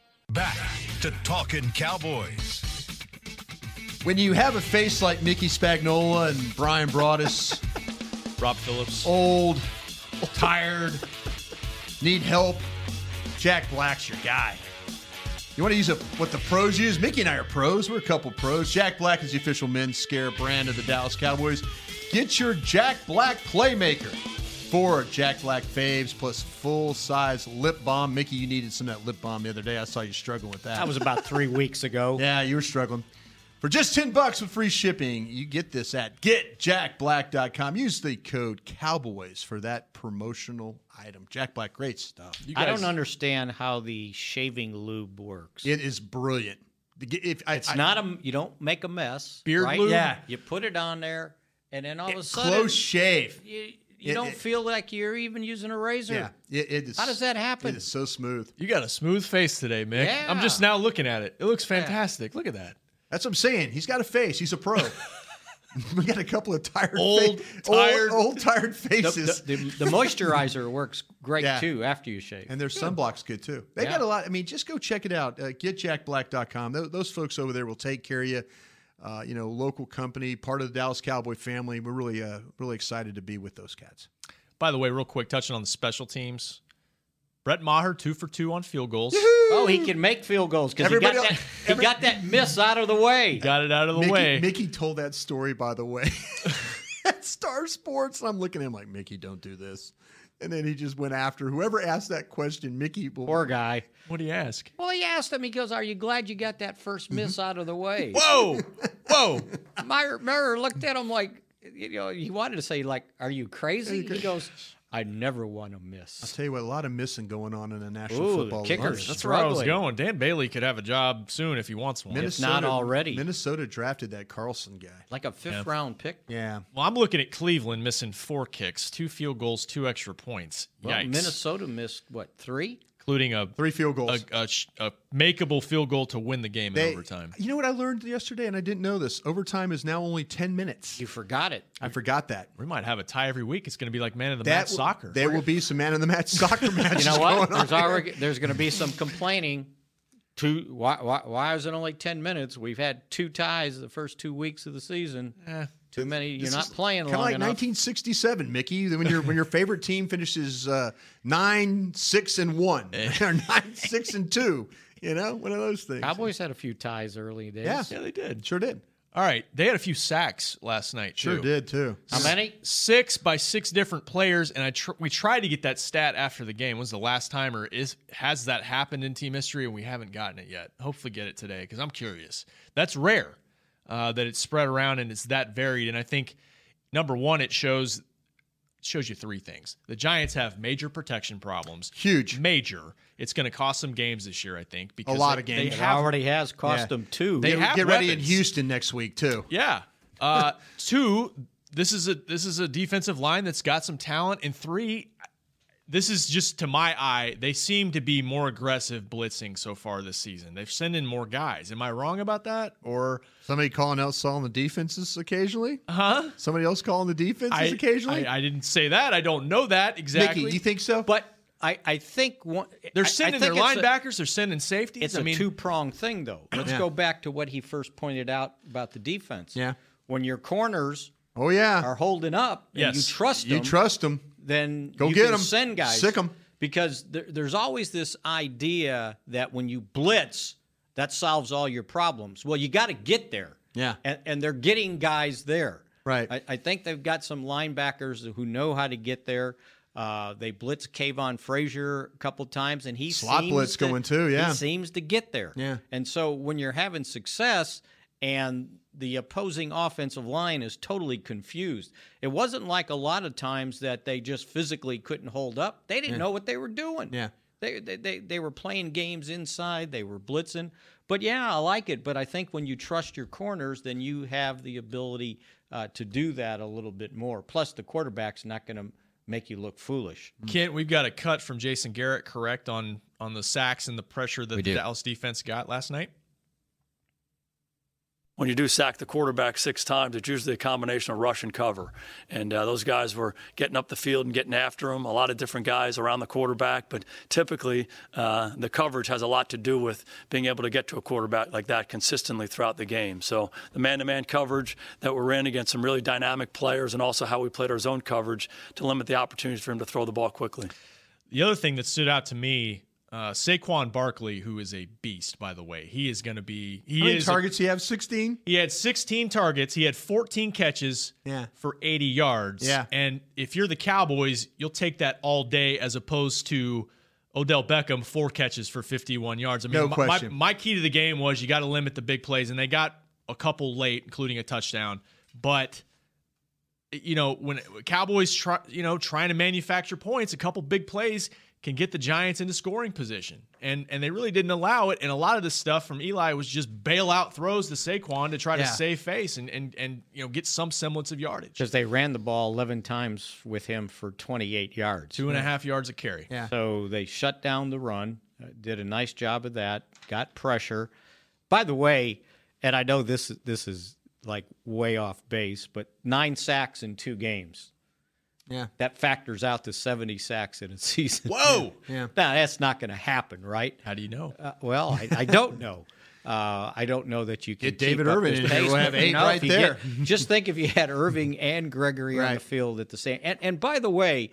Back to Talking Cowboys. When you have a face like Mickey Spagnola and Brian Broaddus, Rob Phillips, old, tired, need help, Jack Black's your guy. You want to use a, what the pros use? Mickey and I are pros. We're a couple pros. Jack Black is the official men's scare brand of the Dallas Cowboys. Get your Jack Black Playmaker. Four Jack Black faves plus full size lip balm. Mickey, you needed some of that lip balm the other day. I saw you struggling with that. That was about three weeks ago. Yeah, you were struggling. For just 10 bucks with free shipping, you get this at getjackblack.com. Use the code COWBOYS for that promotional item. Jack Black, great stuff. I don't understand how the shaving lube works. It is brilliant. If, I, it's I- not a you don't make a mess. Beard right? lube? Yeah, you put it on there, and then all of a sudden, Close shave. You, you It- don't it- feel like you're even using a razor. Yeah, it, it is, How does that happen? It is so smooth. You got a smooth face today, Mick. Yeah. I'm just now looking at it. It looks fantastic. Look at that. That's what I'm saying. He's got a face. He's a pro. we got a couple of tired, Old, fa- tired- old, old tired faces. the, the, the moisturizer works great Yeah. too after you shave. And their sunblock's good too. They Yeah. got a lot. I mean, just go check it out. Uh, GetJackBlack.com. Those, those folks over there will take care of you. Uh, you know, local company, part of the Dallas Cowboy family. We're really, uh, really excited to be with those cats. By the way, real quick, touching on the special teams. Brett Maher, two for two on field goals. Oh, he can make field goals because he got Everybody that. He got that miss out of the way. Got it out of the Mickey, way. Mickey told that story, by the way, at Star Sports. And I'm looking at him like, Mickey, don't do this. And then he just went after whoever asked that question. Mickey, will, Poor guy. What do you ask? Well, he asked him. He goes, "Are you glad you got that first mm-hmm. miss out of the way?" Whoa, whoa! Meyer, Meyer looked at him like, you know, he wanted to say like, "Are you crazy?" He goes, "I never want to miss. I'll tell you what, a lot of missing going on in the National Ooh, Football League. kickers. That's where I was going. Dan Bailey could have a job soon if he wants one. not already. Minnesota drafted that Carlson guy. Like a fifth Yeah. round pick. Yeah. Well, I'm looking at Cleveland missing four kicks, two field goals, two extra points. Well, Yikes. Minnesota missed what three? Including a Three field goals. a, a, a makeable field goal to win the game They- in overtime. You know what I learned yesterday, and I didn't know this. Overtime is now only ten minutes. You forgot it. I forgot that. We might have a tie every week. It's going to be like man of the That match will- soccer. There will be some man of the match soccer matches. You know what? Going There's here. already there's going to be some complaining. Two why, why why is it only ten minutes? We've had two ties the first two weeks of the season. Eh, Too many. You're This not is playing Kinda long like enough. 1967, Mickey. When your when your favorite team finishes uh, nine, six, and one, Eh. or nine, six, and two. You know, one of those things. Cowboys had a few ties early days. Yeah, yeah, they did. sure did. All right, they had a few sacks last night. Sure too. did too. How many? Six by six different players, and I tr- we tried to get that stat after the game. Was the last time, or is has that happened in team history, and we haven't gotten it yet? Hopefully, get it today because I'm curious. That's rare uh, that it's spread around and it's that varied. And I think number one, it shows it shows you three things. The Giants have major protection problems, Huge. major. It's going to cost some games this year, I think, because lot they- of they games. It have already has cost Yeah. them two. They Get, have get ready in. Houston next week too. Yeah. Uh, two, this is a this is a defensive line that's got some talent, and three, this is just to my eye, they seem to be more aggressive blitzing so far this season. They've sent in more guys. Am I wrong about that? Or Somebody calling out on the defenses occasionally. huh? Somebody else calling the defenses I, occasionally. I, I didn't say that. I don't know that exactly. Mickey, you think so? But I, I think one. they're I- I sending their think it's a- linebackers. they're sending safeties. It's I a mean, two pronged thing, though. Let's Yeah. go back to what he first pointed out about the defense. Yeah. When your corners oh yeah. are holding up and Yes. you trust you trust them. Then Go you get can 'em. send guys. Sick them. Because there, there's always this idea that when you blitz, that solves all your problems. Well, you got to get there. Yeah. And, and they're getting guys there. Right. I, I think they've got some linebackers who know how to get there. Uh, they blitz Kavon Frazier a couple times, and he Slot seems blitz to- going too, yeah. he seems to get there. Yeah. And so when you're having success and the opposing offensive line is totally confused, it wasn't like a lot of times that they just physically couldn't hold up. They didn't know what they were doing. Yeah. They, they, they, they were playing games inside, they were blitzing. but yeah, I like it. But I think when you trust your corners, then you have the ability uh, to do that a little bit more. Plus, the quarterback's not going to make you look foolish. Kent, we've got a cut from Jason Garrett, correct on on the sacks and the pressure that We the do. Dallas defense got last night. When you do sack the quarterback six times, it's usually a combination of rush and cover. And uh, those guys were getting up the field and getting after him. A lot of different guys around the quarterback, but typically uh, the coverage has a lot to do with being able to get to a quarterback like that consistently throughout the game. So the man-to-man coverage that we're in against some really dynamic players, and also how we played our zone coverage to limit the opportunities for him to throw the ball quickly. The other thing that stood out to me, uh, Saquon Barkley, who is a beast, by the way, he is going to be. He How many targets he have? 16? He had 16 targets. He had 14 catches Yeah. for 80 yards. Yeah. And if you're the Cowboys, you'll take that all day as opposed to Odell Beckham, four catches for 51 yards. I mean, No my- my, question. my key to the game was you got to limit the big plays, and they got a couple late, including a touchdown. But you know, when Cowboys try, you know, trying to manufacture points, a couple big plays can get the Giants into scoring position. And and they really didn't allow it. And a lot of the stuff from Eli was just bailout throws to Saquon to try to save face and and and you know get some semblance of yardage. Because they ran the ball 11 times with him for 28 yards. Two and a half yards a carry. Yeah. So they shut down the run, uh, did a nice job of that, got pressure. By the way, and I know this this is like way off base, but nine sacks in two games. Yeah. That factors out to 70 sacks in a season. Whoa! Yeah. Now, that's not going to happen, right? How do you know? Uh, well, I, I don't know. Uh, I don't know that you can Get David keep up Irving this in here, pace, we'll have eight know, right there. get- just think if you had Irving and Gregory on the field at the same. And, and by the way,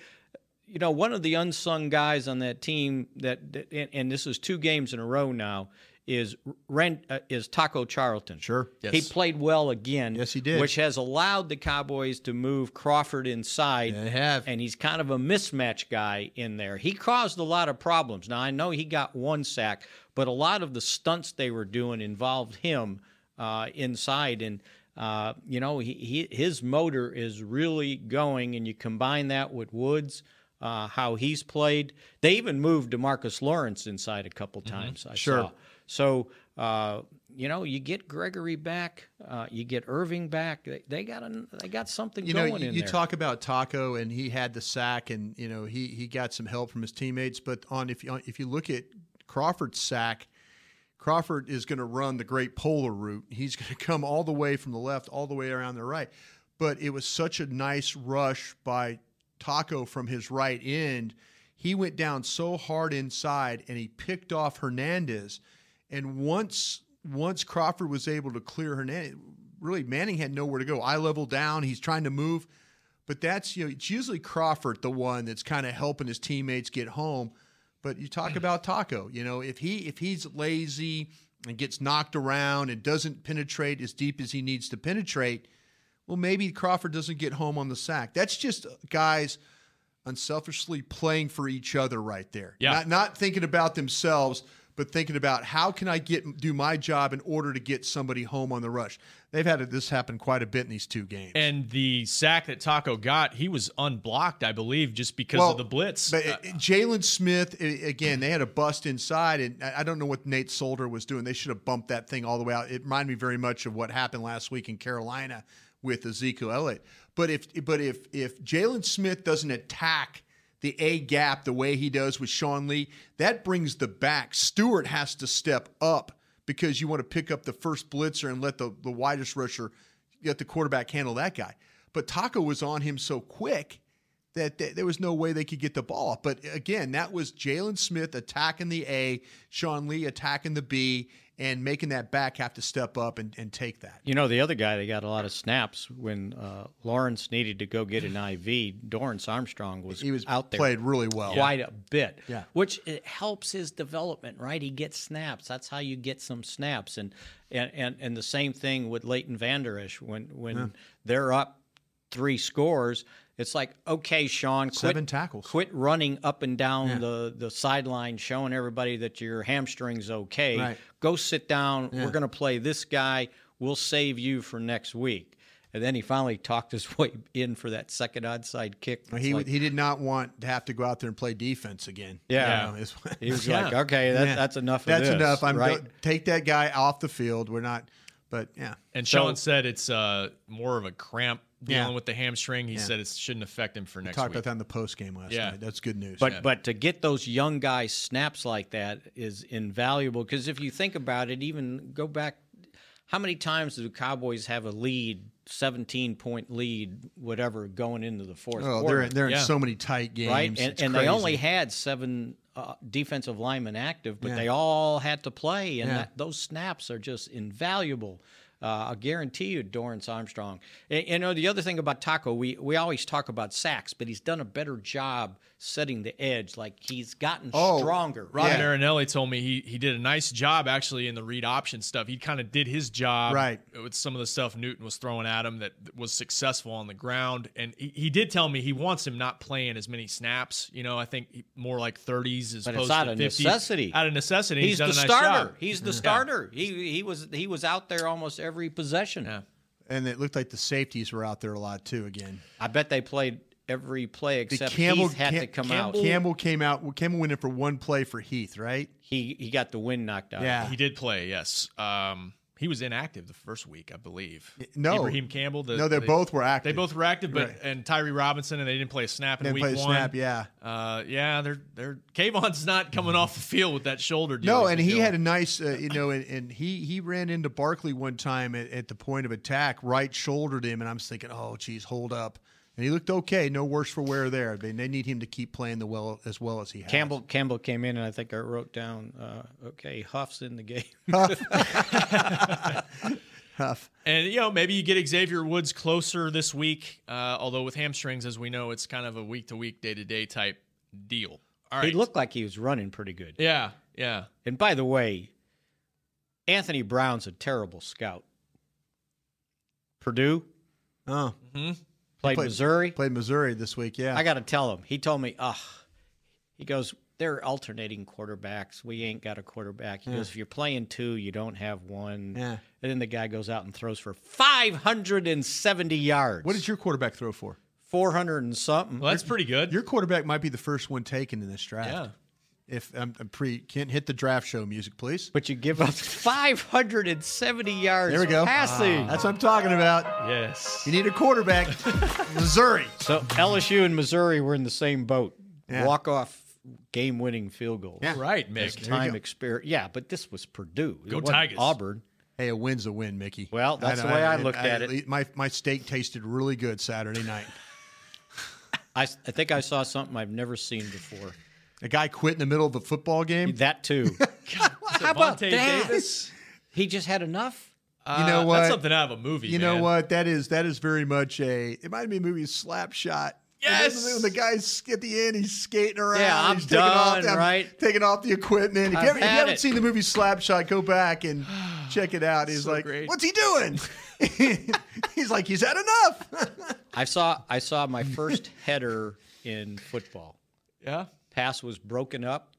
you know, one of the unsung guys on that team that, that- and, and this is two games in a row now is Ren, uh, is Taco Charlton. Sure. yes. He played well again. Yes, he did. Which has allowed the Cowboys to move Crawford inside. They have. And he's kind of a mismatch guy in there. He caused a lot of problems. Now, I know he got one sack, but a lot of the stunts they were doing involved him uh, inside. And, uh, you know, he, he, his motor is really going, and you combine that with Woods. Uh, how he's played. They even moved Demarcus Lawrence inside a couple times. I Sure. saw. So uh, you know, you get Gregory back, uh, you get Irving back. They, they got a, they got something you know, going you, you talk about Taco, and he had the sack, and you know he he got some help from his teammates. But on if you if you look at Crawford's sack, Crawford is going to run the great polar route. He's going to come all the way from the left, all the way around the right. But it was such a nice rush by Taco from his right end. He went down so hard inside, and he picked off Hernandez. And once once Crawford was able to clear Hernandez, really Manning had nowhere to go. Eye level down, he's trying to move, but that's you know it's usually Crawford the one that's kind of helping his teammates get home. But you talk mm. about Taco, you know if he if he's lazy and gets knocked around and doesn't penetrate as deep as he needs to penetrate, well maybe Crawford doesn't get home on the sack. That's just uh, guys unselfishly playing for each other right there. Yeah. Not not thinking about themselves, but thinking about how can I get do my job in order to get somebody home on the rush. They've had this happen quite a bit in these two games. And the sack that Taco got, he was unblocked, I believe, just because Well, of the blitz. But Uh, Jaylon Smith, again, they had a bust inside, and I I don't know what Nate Solder was doing. They should have bumped that thing all the way out. It reminded me very much of what happened last week in Carolina with Ezekiel Elliott. But if but if if Jaylon Smith doesn't attack the A gap the way he does with Sean Lee, that brings the back. Stewart has to step up because you want to pick up the first blitzer and let the, the widest rusher, let the quarterback handle that guy. But Taco was on him so quick that th- there was no way they could get the ball off. But again, that was Jaylon Smith attacking the A, Sean Lee attacking the B, and making that back have to step up and, and take that. You know, the other guy that got a lot of snaps when uh, Lawrence needed to go get an IV, Dorance Armstrong was, He was out there. played really well. Quite a bit. Yeah. Which it helps his development, right? He gets snaps. That's how you get some snaps. And and, and, and the same thing with Leighton Vander Esch. When, when Yeah. they're up three scores, it's like, okay, Sean, quit, Seven tackles. quit running up and down Yeah. the, the sideline, showing everybody that your hamstring's okay. Right. Go sit down. Yeah. We're going to play this guy. We'll save you for next week. and then he finally talked his way in for that second onside kick. It's he like- he did not want to have to go out there and play defense again. Yeah. You know, He was like, "Okay, that- that's enough of That's this," enough. I'm right? go- take that guy off the field. We're not. But yeah. And So- Sean said it's uh, more of a cramp dealing Yeah. with the hamstring. He Yeah. said it shouldn't affect him for We next talked week. about that in the post game last Yeah. night. That's good news. But but to get those young guys snaps like that is invaluable because if you think about it, even go back, how many times do Cowboys have a lead, seventeen point lead, whatever, going into the fourth Oh, quarter? they're in- they're in so many tight games. right? And, and they only had seven uh, defensive linemen active, but Yeah. they all had to play, and Yeah. that, those snaps are just invaluable. Uh, I guarantee you, Dorance Armstrong. And, you know, the other thing about Taco, we, we always talk about sacks, but he's done a better job setting the edge. Like he's gotten Oh, stronger. Rod Marinelli told me he, he did a nice job actually in the read option stuff. He kind of did his job Right. with some of the stuff Newton was throwing at him that was successful on the ground. And he, he did tell me he wants him not playing as many snaps. You know, I think more like 30s as But opposed it's out to of 50. necessity. Out of necessity. He's, done the a nice starter. job. He's the Yeah. starter. He he was he was out there almost every possession. Yeah. and it looked like the safeties were out there a lot too. Again, I bet they played every play The except Campbell Heath had Cam- to come Campbell, out. Campbell came out. well, Campbell went in for one play for Heath, right? He he got the wind knocked out. Yeah. He did play, yes. Um, he was inactive the first week, I believe. no. Ibraheim Campbell. The, No, they both were active. They both were active, but Right. and Tyree Robinson, and they didn't play a snap in Didn't week play a one. snap, yeah. uh, yeah. They're they're Kavon's not coming off the field with that shoulder. deal No, and he dealing had a nice, uh, you know, and, and he he ran into Barkley one time at, at the point of attack, right shouldered him, and I'm thinking, oh, geez, hold up. And he looked okay, no worse for wear there. I mean, they need him to keep playing the well as well as he has. Campbell Campbell came in and I think I wrote down uh, okay Huff's in the game. Huff. And you know, maybe you get Xavier Woods closer this week. Uh, although with hamstrings, as we know, it's kind of a week to week, day to day type deal. All right. He looked like he was running pretty good. yeah, yeah. And by the way, Anthony Brown's a terrible scout. Purdue Oh, hmm played, Missouri. Played Missouri this week, yeah. I got to tell him. He told me, "Ugh." He goes, "They're alternating quarterbacks. We ain't got a quarterback." He Yeah. goes, "If you're playing two, you don't have one." Yeah. And then the guy goes out and throws for 570 yards. What did your quarterback throw for? 400 and something. Well, that's pretty good. Your quarterback might be the first one taken in this draft. Yeah. If I'm, I'm pre, can't hit the draft show music, please. But you give up 570 yards There we go. passing. That's what I'm talking about. Yes. You need a quarterback. Missouri. So LSU and Missouri were in the same boat. Yeah. Walk off game winning field goals. Yeah. Right, As Mick. time experience. Yeah, but this was Purdue. It Go wasn't Tigers. Auburn. Hey, a win's a win, Mickey. Well, that's the way I looked at it. My my steak tasted really good Saturday night. I, I think I saw something I've never seen before. A guy quit in the middle of the football game. That too. How about that? Davis? He just had enough. You know Uh, what? That's something out of a movie. You know what? That is that is very much a. It might be a movie slap shot. Yes! When the guy's at the end, he's skating around. Yeah, I'm he's taking off, done, I'm right? Taking off the equipment. If you, I've haven't, if you had haven't it. seen the movie Slapshot, go back and check it out. He's So like, great. "What's he doing?" he's like, "He's had enough." I saw I saw my first header in football. Yeah. Pass was broken up,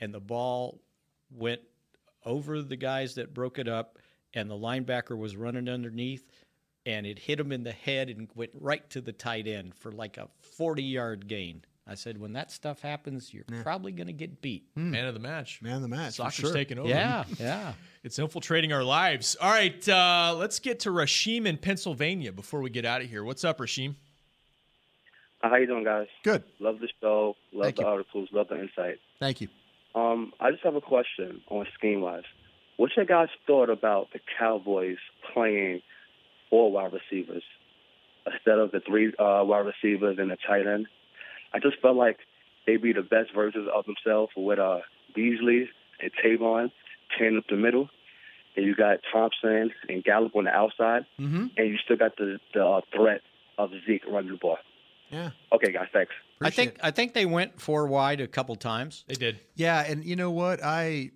and the ball went over the guys that broke it up, and the linebacker was running underneath, and it hit him in the head and went right to the tight end for like a forty-yard gain. I said, when that stuff happens, you're probably going to get beat. Man of the match. Man of the match. Soccer's sure. taking over. Yeah, yeah. It's infiltrating our lives. All right, uh, let's get to Rashim in Pennsylvania before we get out of here. What's up, Rashim? How you doing, guys? Good. Love the show. Love Thank the you. articles. Love the insight. Thank you. Um, I just have a question on scheme wise. What's your guys' thought about the Cowboys playing four wide receivers instead of the three uh, wide receivers and the tight end? I just felt like they'd be the best versions of themselves with uh, Beasley and Tavon tearing up the middle. And you got Thompson and Gallup on the outside, Mm-hmm. and you still got the, the uh, threat of Zeke running the ball. Yeah. Okay, guys, thanks. I think I think they went four wide a couple times. They did. Yeah, and you know what? I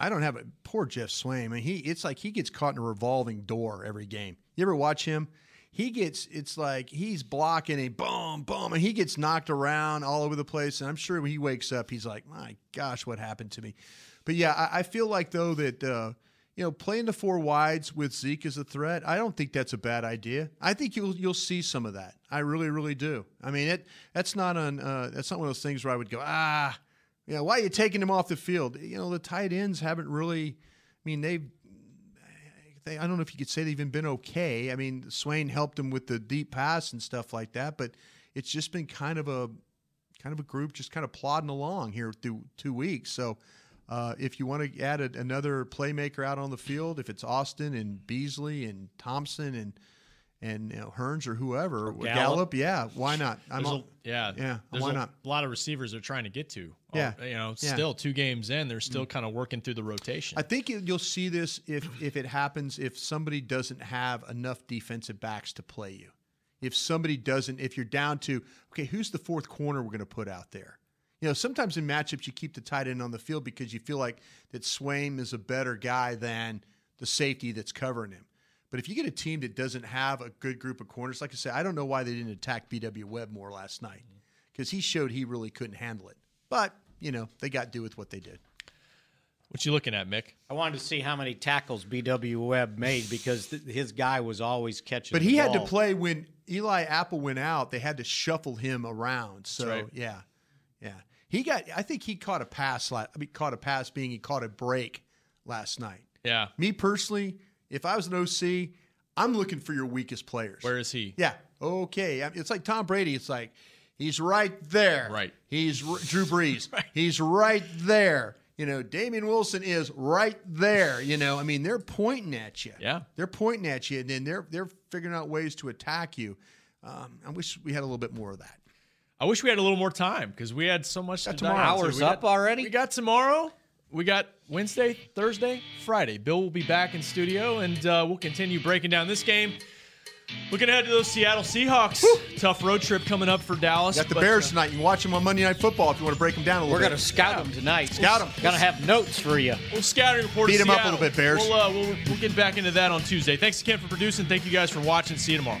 I don't have a poor Geoff Swaim. I mean, he it's like he gets caught in a revolving door every game. You ever watch him? He gets it's like he's blocking a boom, boom, and he gets knocked around all over the place. And I'm sure when he wakes up, he's like, "My gosh, what happened to me?" But yeah, I, I feel like though that uh, you know, playing the four wides with Zeke as a threat, I don't think that's a bad idea. I think you'll you'll see some of that. I really, really do. I mean, it that's not on uh, that's not one of those things where I would go, ah, you know, why are you taking him off the field? You know, the tight ends haven't really. I mean, they've. They, I don't know if you could say they've even been okay. I mean, Swaim helped them with the deep pass and stuff like that, but it's just been kind of a kind of a group just kind of plodding along here through two weeks. So uh, if you want to add a, another playmaker out on the field, if it's Austin and Beasley and Thompson and and you know, Hurns or whoever, or Gallup. Gallup. yeah, why not? There's all- a, yeah, yeah, why a not? lot of receivers they're trying to get to. Yeah. Oh, you know, Yeah. still two games in, they're still kind of working through the rotation. I think you'll see this if if it happens if somebody doesn't have enough defensive backs to play you. If somebody doesn't, if you're down to okay, who's the fourth corner we're going to put out there? You know, sometimes in matchups you keep the tight end on the field because you feel like that Swaim is a better guy than the safety that's covering him. But if you get a team that doesn't have a good group of corners, like I said, I don't know why they didn't attack B.W. Webb more last night mm-hmm. because he showed he really couldn't handle it. But you know, they got to do with what they did. What you looking at, Mick? I wanted to see how many tackles B.W. Webb made because th- his guy was always catching. But the he had to play when Eli Apple went out. They had to shuffle him around. So right. yeah, yeah. He got. I think he caught a pass. la- I mean, caught a pass being he caught a break last night. Yeah. Me personally, if I was an OC, I'm looking for your weakest players. Where is he? Yeah. Okay. It's like Tom Brady. It's like he's right there. Right. He's Drew Brees. He's right there. You know, Damian Wilson is right there. You know, I mean, they're pointing at you. Yeah. They're pointing at you, and then they're they're figuring out ways to attack you. Um, I wish we had a little bit more of that. I wish we had a little more time because we had so much. Got to dive tomorrow. Hours We got- up already? We got tomorrow. We got Wednesday, Thursday, Friday. Bill will be back in studio, and uh, we'll continue breaking down this game. Looking ahead to those Seattle Seahawks. Tough road trip coming up for Dallas. Got the but, Bears uh, tonight. You can watch them on Monday Night Football if you want to break them down a little We're bit. going to scout them tonight. Scout 'em. Going to have notes for you. We'll scouting report. Beat of 'em up a little bit, Bears. We'll, uh, we'll, we'll get back into that on Tuesday. Thanks again for producing. Thank you guys for watching. See you tomorrow.